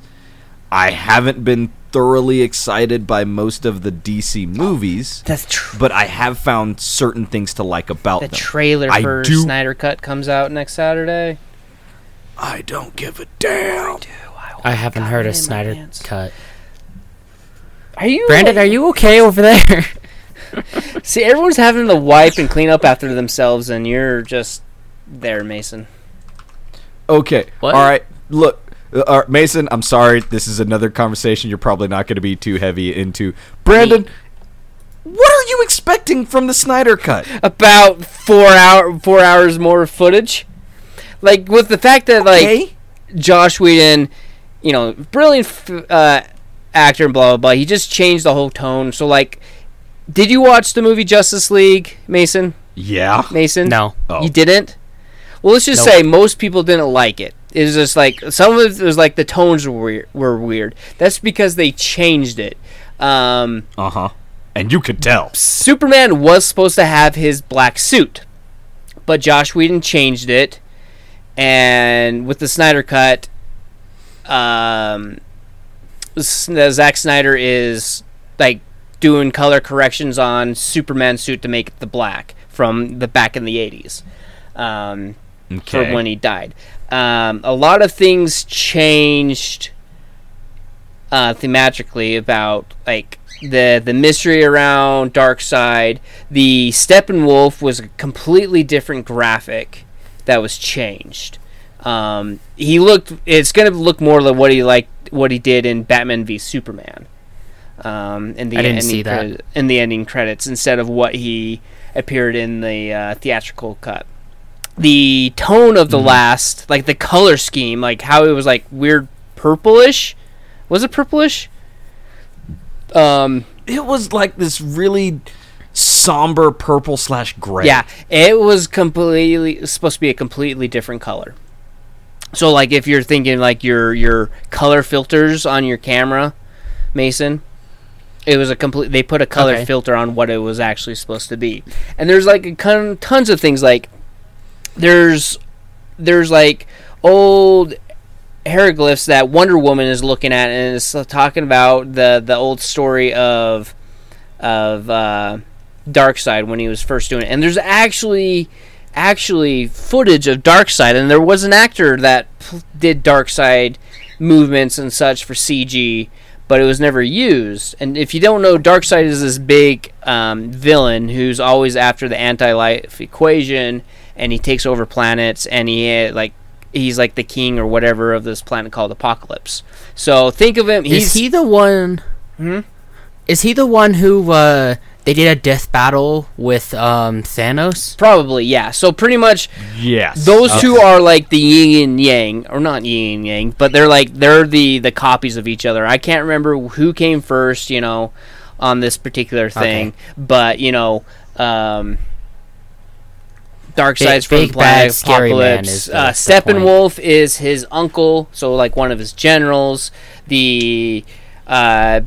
I haven't been thoroughly excited by most of the DC oh, movies That's true. but I have found certain things to like about the them. trailer I for do- Snyder Cut comes out next Saturday. I don't give a damn. I haven't heard a Snyder cut. Are you Brandon, are you okay over there? <laughs> See, everyone's having to wipe and clean up after themselves, and you're just there, Mason. Okay, What? all right. Look, uh, all right, Mason. I'm sorry. This is another conversation you're probably not going to be too heavy into. Brandon, what are you expecting from the Snyder Cut? About four hour, four hours more footage. Like with the fact that like Okay. Joss Whedon, you know, brilliant f- uh, actor and blah blah blah. He just changed the whole tone. So like, did you watch the movie Justice League, Mason? Yeah. Mason? no. Oh. You didn't? Well, let's just Nope. say most people didn't like it. It was just like some of it was like the tones were weird. Were weird. That's because they changed it. Um, Uh huh. And you could tell. Superman was supposed to have his black suit, but Joss Whedon changed it, and with the Snyder cut, um, Zack Snyder is like doing color corrections on Superman's suit to make it the black from the back in the '80s. Um, for Okay. when he died. Um, a lot of things changed uh, thematically about like the the mystery around Darkseid. The Steppenwolf was a completely different graphic that was changed. Um, he looked. It's gonna look more like what he like what he did in Batman v Superman. Um, in the I didn't ending see that. credit- in the ending credits instead of what he appeared in the uh, theatrical cut the tone of the Mm-hmm. last, like the color scheme, like how it was like weird purplish. Was it purplish? Um, It was like this really somber purple slash gray. yeah, it was completely supposed to be a completely different color. So like if you're thinking like your your color filters on your camera, Mason, It was a complete. They put a color Okay. filter on what it was actually supposed to be, and there's like ton, tons of things like there's there's like old hieroglyphs that Wonder Woman is looking at, and is talking about the the old story of of uh, Darkseid when he was first doing it. And there's actually actually footage of Darkseid, and there was an actor that did Darkseid movements and such for CG, but it was never used. And if you don't know, Darkseid is this big um, villain who's always after the anti-life equation, and he takes over planets, and he uh, like he's like the king or whatever of this planet called Apokolips. So think of him. He's Is he the one? Hmm? Is he the one who uh, they did a death battle with um, Thanos? probably yeah. So pretty much Yes. Those two are like the yin and yang, or not yin and yang, but they're like they're the the copies of each other. I can't remember who came first, you know, on this particular thing, but you know, um, Darkseid's from big the planet bad scary man Apokolips. is the- uh, the Steppenwolf is his uncle, so like one of his generals. The uh,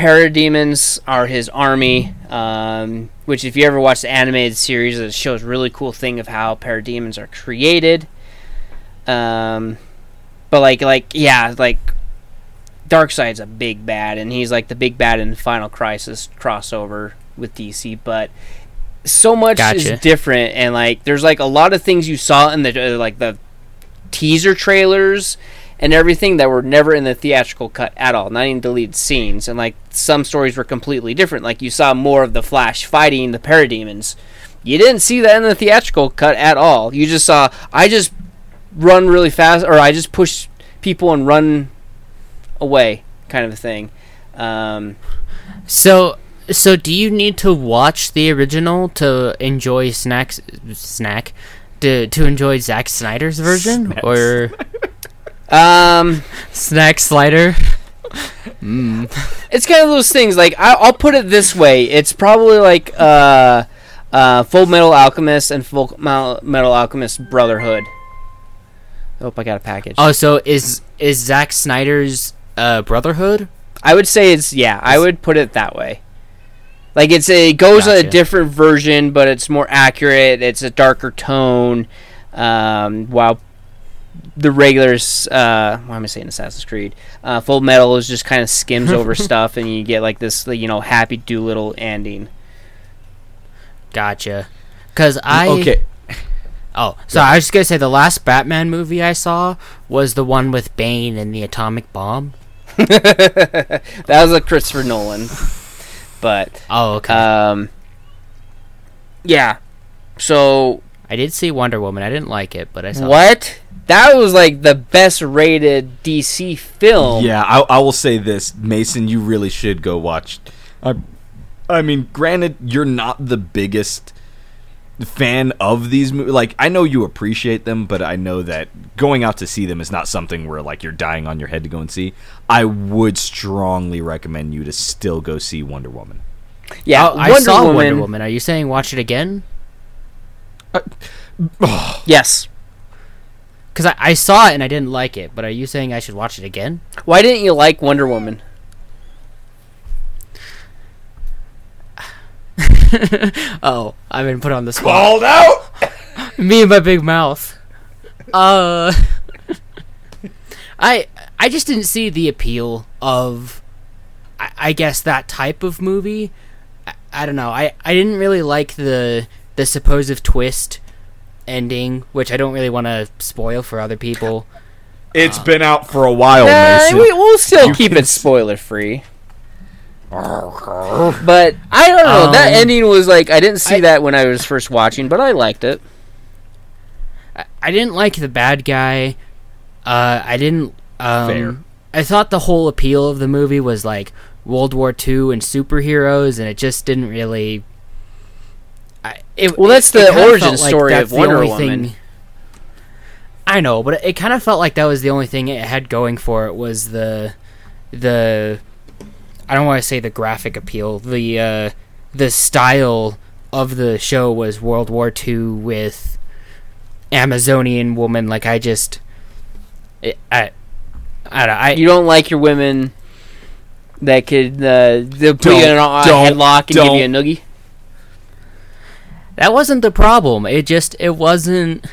parademons are his army. Um, which, if you ever watch the animated series, it shows really cool thing of how parademons are created. Um, but like, like yeah, like Darkseid's a big bad, and he's like the big bad in the Final Crisis crossover with DC. But so much Gotcha. is different, and like there's like a lot of things you saw in the uh, like the teaser trailers and everything that were never in the theatrical cut at all, not even deleted scenes. And like some stories were completely different. Like you saw more of the Flash fighting the parademons. You didn't see that in the theatrical cut at all. You just saw I just run really fast, or I just push people and run away, kind of a thing. Um, So, so do you need to watch the original to enjoy snacks? Snack. To, to enjoy Zack Snyder's version Snacks. or <laughs> um, Snack Slider? it's kind of those things. Like I, I'll put it this way: it's probably like uh, uh, Full Metal Alchemist and Full Metal Alchemist Brotherhood. I hope I got a package. Oh, so is is Zack Snyder's uh, Brotherhood? I would say it's yeah. I would put it that way. Like it's a it goes a different version, but it's more accurate. It's a darker tone. Um, while the regulars, uh, why am I saying Assassin's Creed? Uh, Full Metal is just kind of skims over <laughs> stuff, and you get like this, you know, Happy Doolittle ending. Gotcha. Cause I okay. oh, so I was just gonna say the last Batman movie I saw was the one with Bane and the atomic bomb. <laughs> that was a Christopher Nolan, but Oh, okay. um, yeah. So I did see Wonder Woman. I didn't like it, but I saw. what? That was like the best rated DC film. Yeah, I, I will say this, Mason. You really should go watch. I, I mean, granted, you're not the biggest fan of these movies. Like, I know you appreciate them, but I know that going out to see them is not something where like you're dying on your head to go and see. I would strongly recommend you to still go see Wonder Woman. Yeah, Oh, I Wonder saw Woman. Wonder Woman. Are you saying watch it again? <sighs> Yes. Because I, I saw it and I didn't like it, but are you saying I should watch it again? Why didn't you like Wonder Woman? <laughs> Oh, I've been put on the spot. Called out. <laughs> Me and my big mouth. Uh, <laughs> I I just didn't see the appeal of, I, I guess that type of movie. I, I don't know. I I didn't really like the the supposed twist ending, which I don't really want to spoil for other people. It's been out for a while, Uh, we, we'll still You keep can it spoiler free. <laughs> But I don't know. that Um, ending was like I didn't see I- that when I was first watching, but I liked it. I, I didn't like the bad guy. Uh, I didn't. Um, Fair. I thought the whole appeal of the movie was like World War II and superheroes, and it just didn't really. I, it, Well, that's it- it the kinda origin felt like story of Wonder Woman. thing- I know, but it kind of felt like that was the only thing it had going for it was the, the, I don't want to say the graphic appeal. The uh, the style of the show was World War II with Amazonian woman. Like I just, it, I, I don't. I You don't like your women that could uh, they'll put you in a headlock and give you a noogie. That wasn't the problem. It just it wasn't.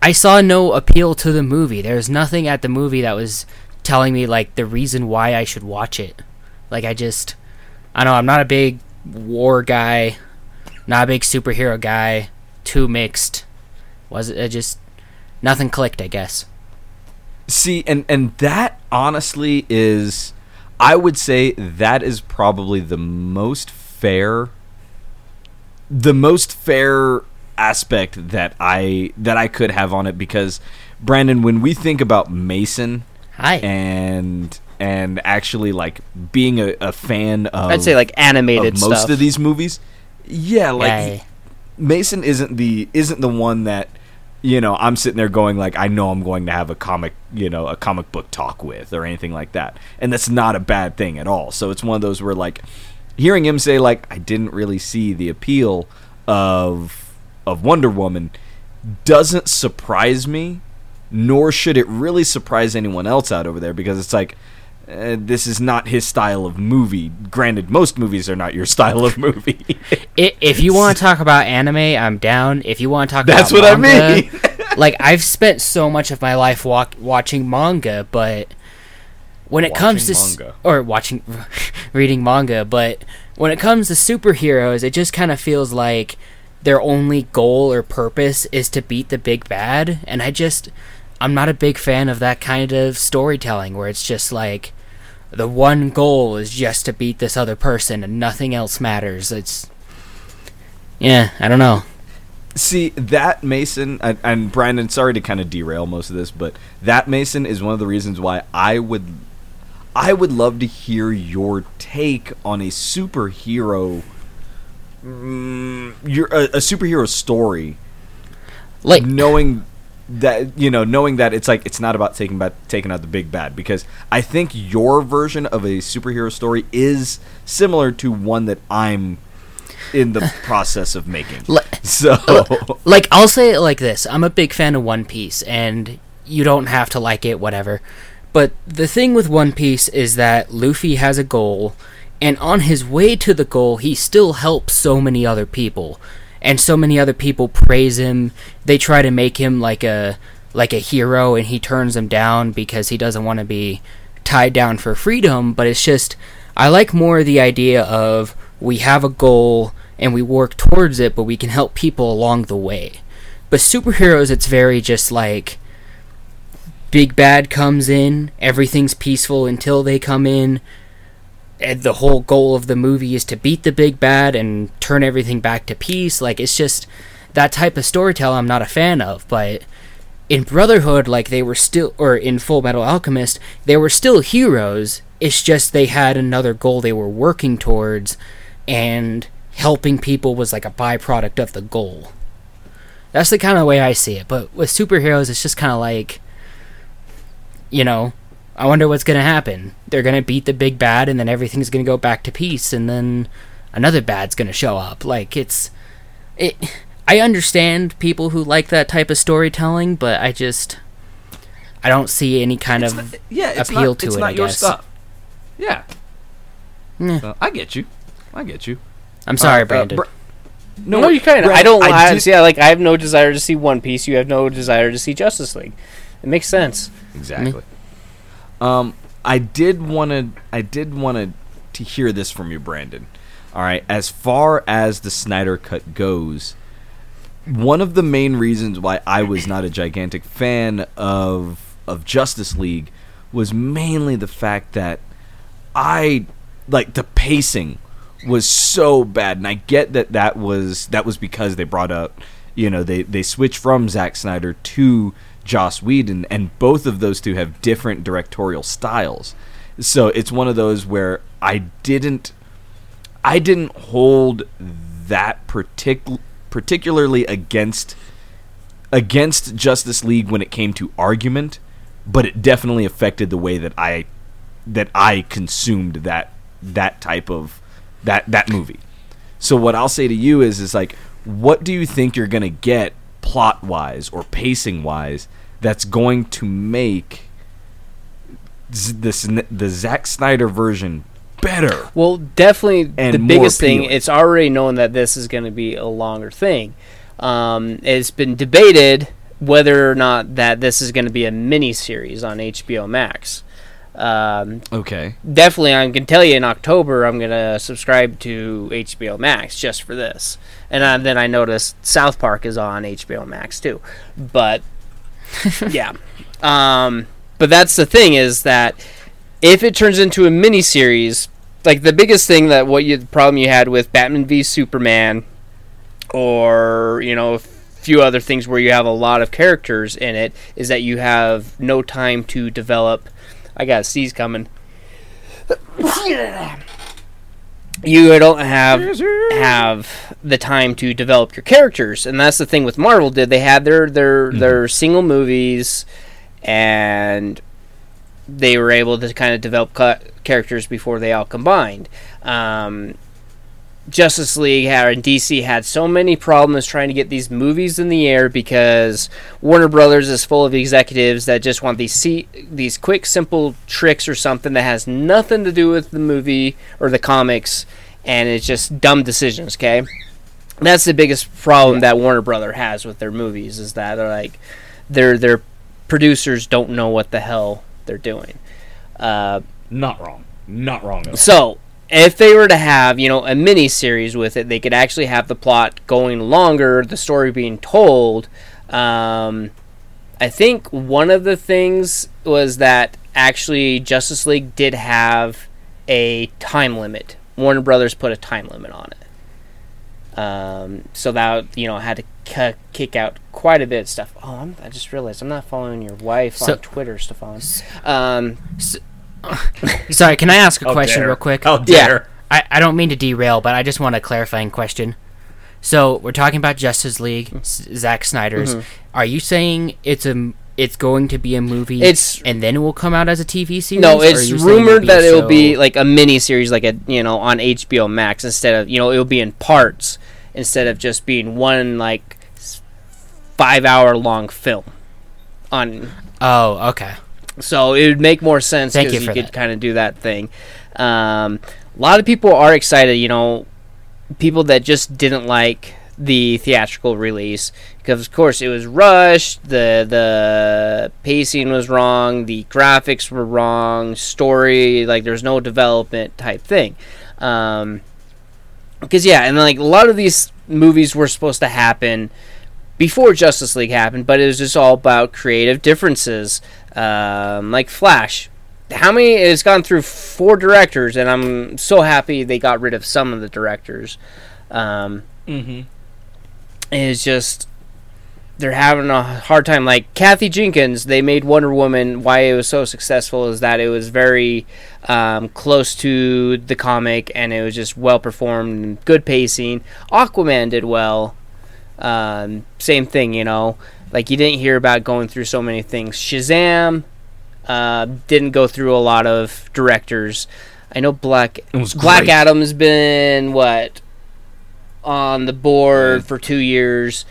I saw no appeal to the movie. There's nothing at the movie that was telling me like the reason why I should watch it. Like I just, I know. I'm not a big war guy, not a big superhero guy. Too mixed. Was it? just nothing clicked. I guess. See, and and that honestly is, I would say that is probably the most fair, the most fair aspect that I that I could have on it because, Brandon, when we think about Mason Hi. and and actually like being a, a fan of I'd say like animated of most stuff. of these movies, yeah, like. Mason isn't the isn't the one that you know I'm sitting there going like I know I'm going to have a comic you know a comic book talk with or anything like that, and that's not a bad thing at all. So it's one of those where like hearing him say like I didn't really see the appeal of of Wonder Woman doesn't surprise me, nor should it really surprise anyone else out over there because it's like. Uh, this is not his style of movie. Granted, most movies are not your <laughs> style of movie. If you want to <laughs> talk about anime, I'm down. If you want to talk That's what I mean. <laughs> like I've spent so much of my life walk- watching manga, but when it comes to manga. or watching <laughs> reading manga, but when it comes to superheroes, it just kind of feels like their only goal or purpose is to beat the big bad, and I just I'm not a big fan of that kind of storytelling where it's just like the one goal is just to beat this other person and nothing else matters. It's yeah, I don't know. See that Mason and, and Brandon. Sorry to kind of derail most of this, but that Mason is one of the reasons why I would, I would love to hear your take on a superhero, mm, your a, a superhero story. Like knowing that you know, knowing that it's like it's not about taking back taking out the big bad because I think your version of a superhero story is similar to one that I'm in the <laughs> process of making. So like I'll say it like this: I'm a big fan of One Piece, and you don't have to like it, whatever. But the thing with One Piece is that Luffy has a goal, and on his way to the goal, he still helps so many other people, and so many other people praise him. They try to make him like a like a hero, and he turns them down because he doesn't want to be tied down for freedom. But it's just I like more the idea of we have a goal and we work towards it, but we can help people along the way. But superheroes, it's very just like big bad comes in, everything's peaceful until they come in. And the whole goal of the movie is to beat the big bad and turn everything back to peace. Like it's just that type of storytelling I'm not a fan of, but in Brotherhood, like they were still, or in Full Metal Alchemist, they were still heroes. It's just they had another goal they were working towards, and helping people was like a byproduct of the goal. That's the kind of way I see it. But with superheroes, it's just kind of like, you know, I wonder what's gonna happen. They're gonna beat the big bad, and then everything's gonna go back to peace, and then another bad's gonna show up. Like it's, it. I understand people who like that type of storytelling, but I just, I don't see any kind It's of not- yeah, it's appeal not, to it's it, not I your guess. stuff. Yeah, Meh. So, I get you. I get you. I'm sorry, Uh, uh, Brandon. Br- No, you kind of. Brad, I don't. I I did- yeah, like I have no desire to see One Piece. You have no desire to see Justice League. It makes sense. Exactly. Um, I did want to. I did want to hear this from you, Brandon. All right. As far as the Snyder cut goes, one of the main reasons why I was not a gigantic fan of of Justice League was mainly the fact that I like the pacing was so bad, and I get that that was that was because they brought up, you know, they they switched from Zack Snyder to Joss Whedon, and both of those two have different directorial styles. So it's one of those where I didn't, I didn't hold that partic- particularly against against Justice League when it came to argument, but it definitely affected the way that I that I consumed that that type of that that movie. So what I'll say to you is is like what do you think you're going to get plot wise or pacing wise that's going to make z- this the Zack Snyder version better. Well, definitely And the biggest thing. It's already known that this is going to be a longer thing. Um, it's been debated whether or not that this is going to be a mini series on HBO Max. Um, Okay. definitely, I can tell you in October I'm going to subscribe to HBO Max just for this. And uh, then I noticed South Park is on HBO Max too. But <laughs> yeah. Um, but that's the thing is that if it turns into a mini series, like the biggest thing that what you the problem you had with Batman v Superman or, you know, a few other things where you have a lot of characters in it is that you have no time to develop I got a sneeze coming. You don't have have the time to develop your characters, and that's the thing with Marvel. Did they had their their their single movies, and they were able to kind of develop characters before they all combined. Um, Justice League had, and DC had so many problems trying to get these movies in the air because Warner Brothers is full of executives that just want these see, these quick, simple tricks or something that has nothing to do with the movie or the comics, and it's just dumb decisions. Okay, that's the biggest problem that Warner Brother has with their movies is that they're like their their producers don't know what the hell they're doing. Uh, Not wrong. Not wrong at all. so, if they were to have, you know, a mini series with it, they could actually have the plot going longer, the story being told. Um, I think one of the things was that actually Justice League did have a time limit. Warner Brothers put a time limit on it. Um, so that you know had to c- kick out quite a bit of stuff. Oh, I'm, I just realized I'm not following your wife So- on Twitter, Stephan. Um, <laughs> Sorry, can I ask a How question dare. real quick? How Yeah. I, I don't mean to derail, but I just want a clarifying question. So we're talking about Justice League, mm-hmm. S- Zack Snyder's. Mm-hmm. Are you saying it's a it's going to be a movie? It's- and then it will come out as a TV series. No, it's rumored that it'll be like a mini series, like a you know on HBO Max instead of you know it'll be in parts instead of just being one like five hour long film. On Oh, okay. So it would make more sense because you you, could kind of do that thing. Um, a lot of people are excited. You know, people that just didn't like the theatrical release because, of course, it was rushed. the The pacing was wrong. The graphics were wrong. Story like there's no development type thing. Um, because yeah, and like a lot of these movies were supposed to happen before Justice League happened, but it was just all about creative differences. Um, like Flash, how many? It's gone through four directors, and I'm so happy they got rid of some of the directors. Um, Mm-hmm. it's just they're having a hard time. Like Kathy Jenkins, they made Wonder Woman. Why it was so successful is that it was very um, close to the comic, and it was just well performed, and good pacing. Aquaman did well. Um, same thing, you know. Like you didn't hear about going through so many things. Shazam uh, didn't go through a lot of directors. I know Black Black. Adam's been what on the board for two years,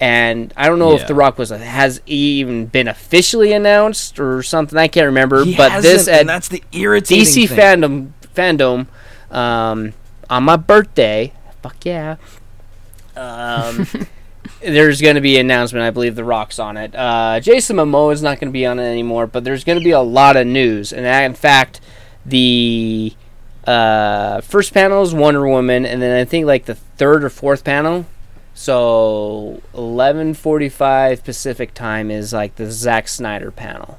and I don't know if The Rock was has even been officially announced or something. I can't remember. He but this at and that's the irritating DC thing. fandom fandom um, on my birthday. Fuck yeah. Um, there's going to be an announcement. I believe The Rock's on it. Uh, Jason Momoa is not going to be on it anymore, but there's going to be a lot of news. And in fact, the uh, first panel is Wonder Woman, and then I think like the third or fourth panel. So 11:45 Pacific time is like the Zack Snyder panel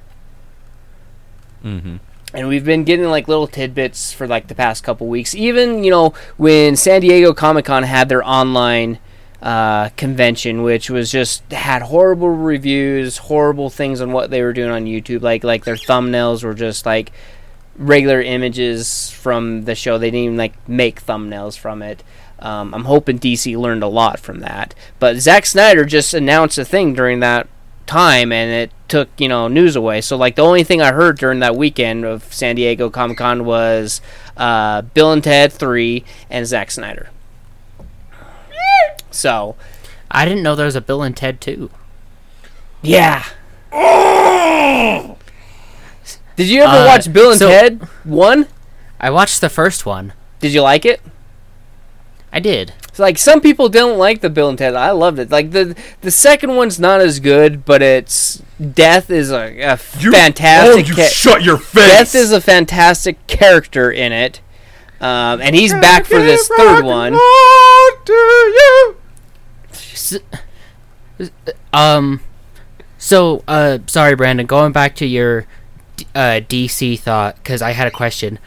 Mm-hmm. and we've been getting like little tidbits for like the past couple weeks. Even you know when San Diego Comic Con had their online uh, convention, which was just had horrible reviews, horrible things on what they were doing on YouTube. Like like their thumbnails were just like regular images from the show. They didn't even like make thumbnails from it. Um, I'm hoping DC learned a lot from that. But Zack Snyder just announced a thing during that time, and it took you know news away. So like the only thing I heard during that weekend of San Diego Comic Con was uh, Bill and Ted Three and Zack Snyder. So I didn't know there was a Bill and Ted too. yeah. Did you ever Uh, watch Bill and so- Ted One? I watched the first one. Did you like it? I did. It's like some people don't like the Bill and Ted. I loved it. Like the the second one's not as good, but it's Death is a, a fantastic. you ca- shut your face. Death is a fantastic character in it, um, and he's back for this third one. S- um, so uh, sorry, Brandon. Going back to your uh, DC thought, because I had a question.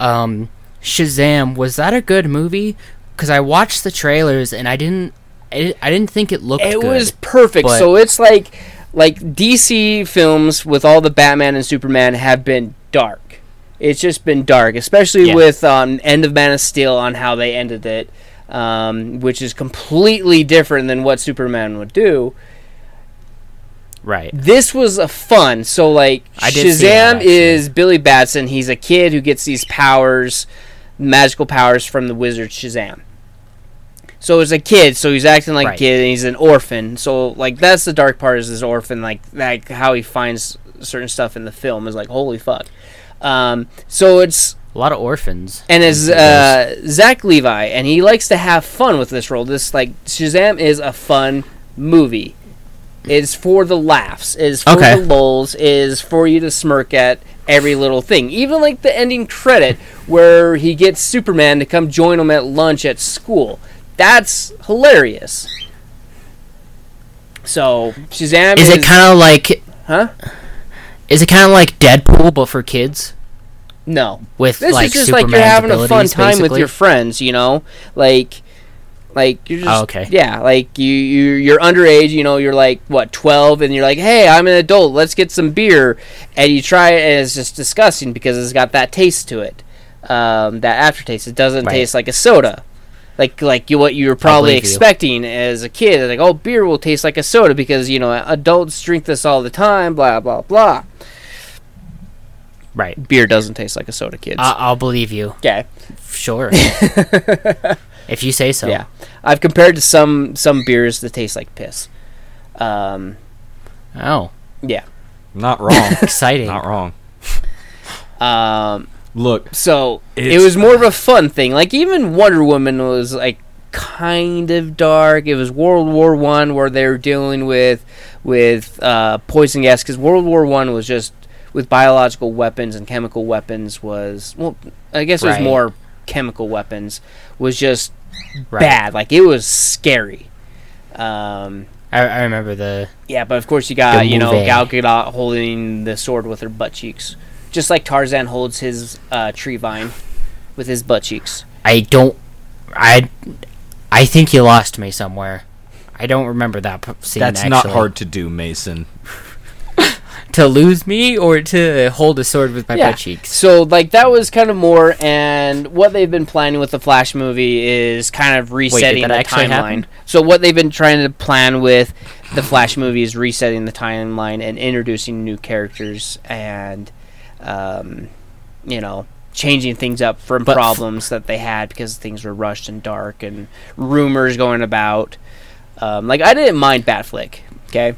Um, Shazam was that a good movie? Because I watched the trailers and I didn't, I, I didn't think it looked good. It good. was perfect. but- so it's like like DC films with all the Batman and Superman have been dark. It's just been dark, especially Yeah. with um, End of Man of Steel on how they ended it, um, which is completely different than what Superman would do. right. This was a fun. So like I did see Shazam actually. is Billy Batson. He's a kid who gets these powers, magical powers from the wizard Shazam. So as a kid, so he's acting like a kid, and he's an orphan. So like that's the dark part is this orphan, like like how he finds certain stuff in the film is like holy fuck. Um, so it's A lot of orphans. and as uh, Zach Levi, and he likes to have fun with this role. This like Shazam is a fun movie. It's for the laughs. Is for Okay. the lulls. Is for you to smirk at every little thing. Even like the ending credit where he gets Superman to come join him at lunch at school. That's hilarious. So Shazam Is it kind of like? Huh? Is it kind of like Deadpool but for kids no. with This like is just Superman's like you're having a fun time with your friends, you know, like, like you're just Oh, okay. yeah, like you you you're underage, you know, you're like what twelve, and you're like, hey, I'm an adult, let's get some beer, and you try it, and it's just disgusting because it's got that taste to it, um, that aftertaste. It doesn't Right. taste like a soda. Like, like you, what you were probably believe you. expecting as a kid, like, oh, beer will taste like a soda because you know adults drink this all the time, blah blah blah. Right. Beer doesn't taste like a soda, kids. I- I'll believe you. okay. Sure. <laughs> if you say so. Yeah, I've compared to some some beers that taste like piss. Um, Oh, yeah. Not wrong. <laughs> exciting. Not wrong. Um, Look, so it was more of a fun thing. Like even Wonder Woman was like kind of dark. It was World War One where they were dealing with with uh, poison gas because World War One was just with biological weapons and chemical weapons was well, I guess it was Right. more chemical weapons was just Right. bad. Like it was scary. Um, I, I remember the. Yeah, but of course you got you know. Gal Gadot holding the sword with her butt cheeks, just like Tarzan holds his uh, tree vine with his butt cheeks. I don't. I. I think you lost me somewhere. I don't remember that scene. that's not hard to do, Mason. To lose me or to hold a sword with my Yeah. butt cheeks. So like that was kind of more, and what they've been planning with the Flash movie is kind of resetting that the timeline. happen? So what they've been trying to plan with the Flash movie is resetting the timeline and introducing new characters and, um, you know. Changing things up from But f- problems that they had because things were rushed and dark and rumors going about. Um, like I didn't mind Batfleck, okay.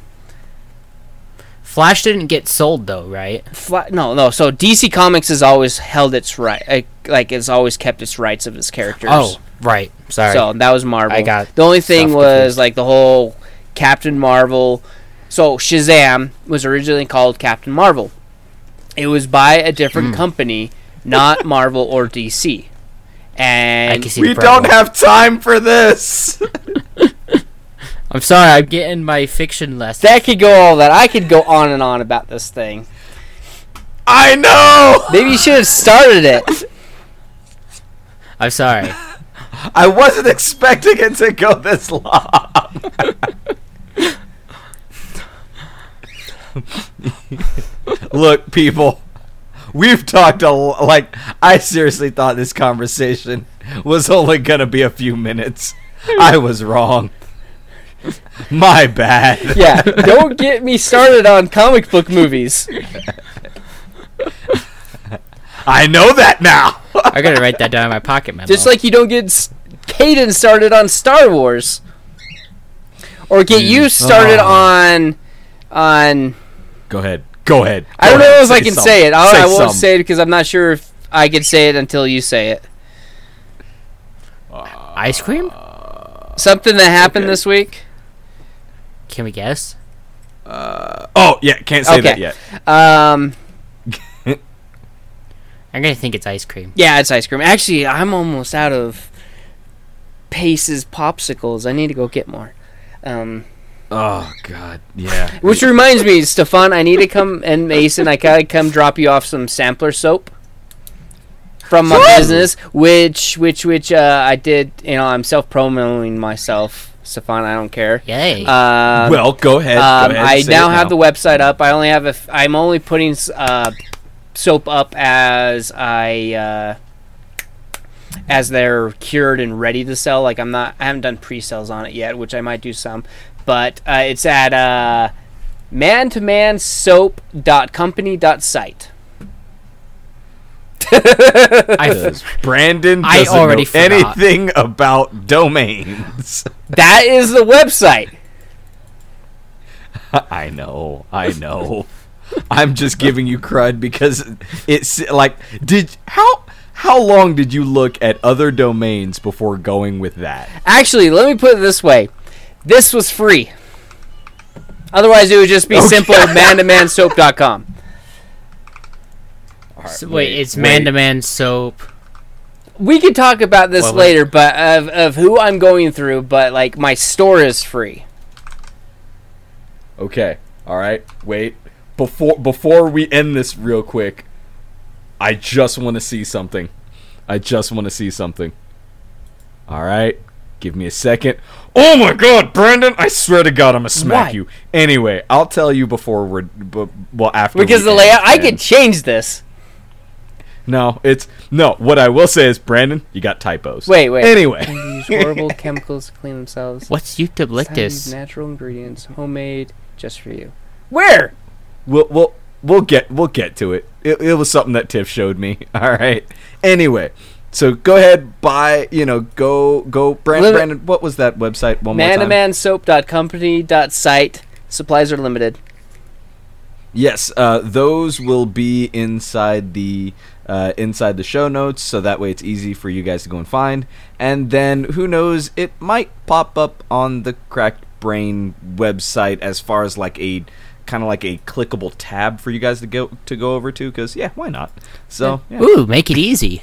Flash didn't get sold though, right? Fla- no, no. So DC Comics has always held its right, uh, like it's always kept its rights of its characters. Oh, right. Sorry. so that was Marvel. I got the only thing was confused. like the whole Captain Marvel. So Shazam was originally called Captain Marvel. It was by a different Hmm. company, not <laughs> Marvel or DC. I And can see We the don't have time for this. <laughs> I'm sorry. I'm getting my fiction lesson. that could go all that. I could go on and on about this thing. I know. Maybe you should have started it. <laughs> I'm sorry. <laughs> I wasn't expecting it to go this long. <laughs> Look, people, we've talked a l- like I seriously thought this conversation was only gonna be a few minutes. I was wrong. <laughs> My bad. Yeah, don't get me started on comic book movies. I know that now. I gotta write that down in my pocket memo. Just like you don't get S- Caden started on Star Wars, or get mm. you started Oh. on on. Go ahead. Go ahead. I don't Go know ahead. if I Say can something. say it. I, I won't something. say it because I'm not sure if I can say it until you say it. Ice cream? Something that happened Okay. this week. Can we guess? Oh yeah, can't say that yet. Um, <laughs> I'm gonna think it's ice cream. yeah, it's ice cream. Actually, I'm almost out of Pace's popsicles. I need to go get more. Um, Oh god, yeah. which reminds me, Stephan, I need to come and Mason, I gotta come drop you off some sampler soap from my business, which which which uh, I did. You know, I'm self promoting myself. Stephan, I don't care. Yay! Um, well, go ahead. Um, go ahead I say now it have the website up. I only have a. F- I'm only putting uh, soap up as I uh, as they're cured and ready to sell. Like I'm not. I haven't done pre-sales on it yet, which I might do some. But uh, it's at uh, man to man soap dot company dot site. I, Brandon I doesn't already anything about domains. <laughs> That is the website. <laughs> I know, I know. I'm just giving you crud because it's like, did how how long did you look at other domains before going with that? Actually, let me put it this way: this was free. Otherwise, it would just be simple <laughs> man to man soap.com. so wait, it's man to man soap. We could talk about this Well, later, but of, of who I'm going through, but like my store is free. Okay, all right. Wait, before before we end this real quick, I just want to see something. I just want to see something. All right, give me a second. Oh my God, Brandon! I swear to God, I'm gonna smack Why? you. Anyway, I'll tell you before we're bu- well after Because we the end, layout, I and- could change this. No, it's no. What I will say is, Brandon, you got typos. Wait, wait. Anyway, Use horrible <laughs> chemicals to clean themselves. What's Use eucalyptus? Natural ingredients, homemade, just for you. Where? we'll we'll we'll get we'll get to it. It, it was something that Tiff showed me. <laughs> All right. Anyway, so go ahead, buy. You know, go go. Brandon, Limit- Brandon what was that website? One Man more to time. man soap.company.site. Supplies are limited. Yes, uh, those will be inside the uh, inside the show notes, so that way it's easy for you guys to go and find. And then who knows, it might pop up on the Cracked Brain website as far as like a kind of like a clickable tab for you guys to go to go over to. Because yeah, why not? So yeah, Ooh, make it easy.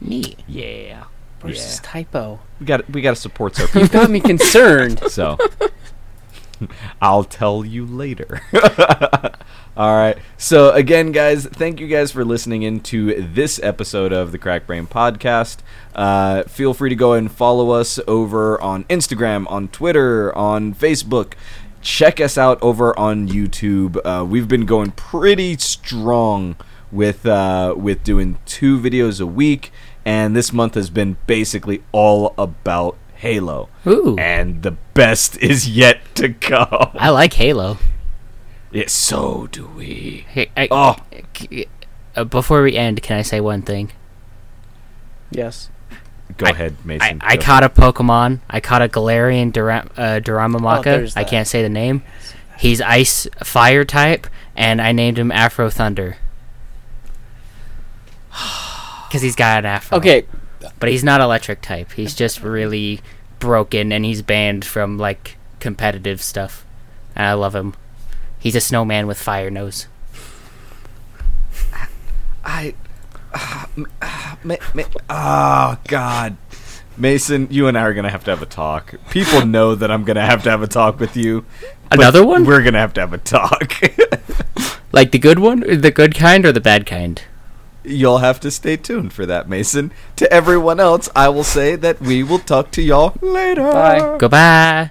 Neat. yeah. Versus Yeah. typo? we got we got to support our people. You got me <laughs> concerned. so <laughs> I'll tell you later. <laughs> All right. So again, guys, thank you guys for listening into this episode of the Crack Brain Podcast. Uh, feel free to go and follow us over on Instagram, on Twitter, on Facebook. Check us out over on YouTube. Uh, we've been going pretty strong with uh, with doing two videos a week, and this month has been basically all about Halo. Ooh. And the best is yet to come. I like Halo. Yeah, so do we. Hey, I, Oh, uh, before we end, can I say one thing? yes. go I- ahead, I, Mason. I Go. caught a Pokemon. I caught a Galarian Dura- uh, Duramamaka. Oh, I can't say the name. He's Ice Fire type, and I named him Afro Thunder. <sighs> Because he's got an afro. Okay, But he's not electric type. He's just really broken, and he's banned from, like, competitive stuff. And I love him. He's a snowman with fire nose. I. ah, ma- ma- oh God, Mason, you and I are gonna have to have a talk. People <laughs> know that I'm gonna have to have a talk with you. Another one? We're gonna have to have a talk. <laughs> Like the good one? The good kind or the bad kind? You'll have to stay tuned for that, Mason. To everyone else, I will say that we will talk to y'all later. Bye. Goodbye.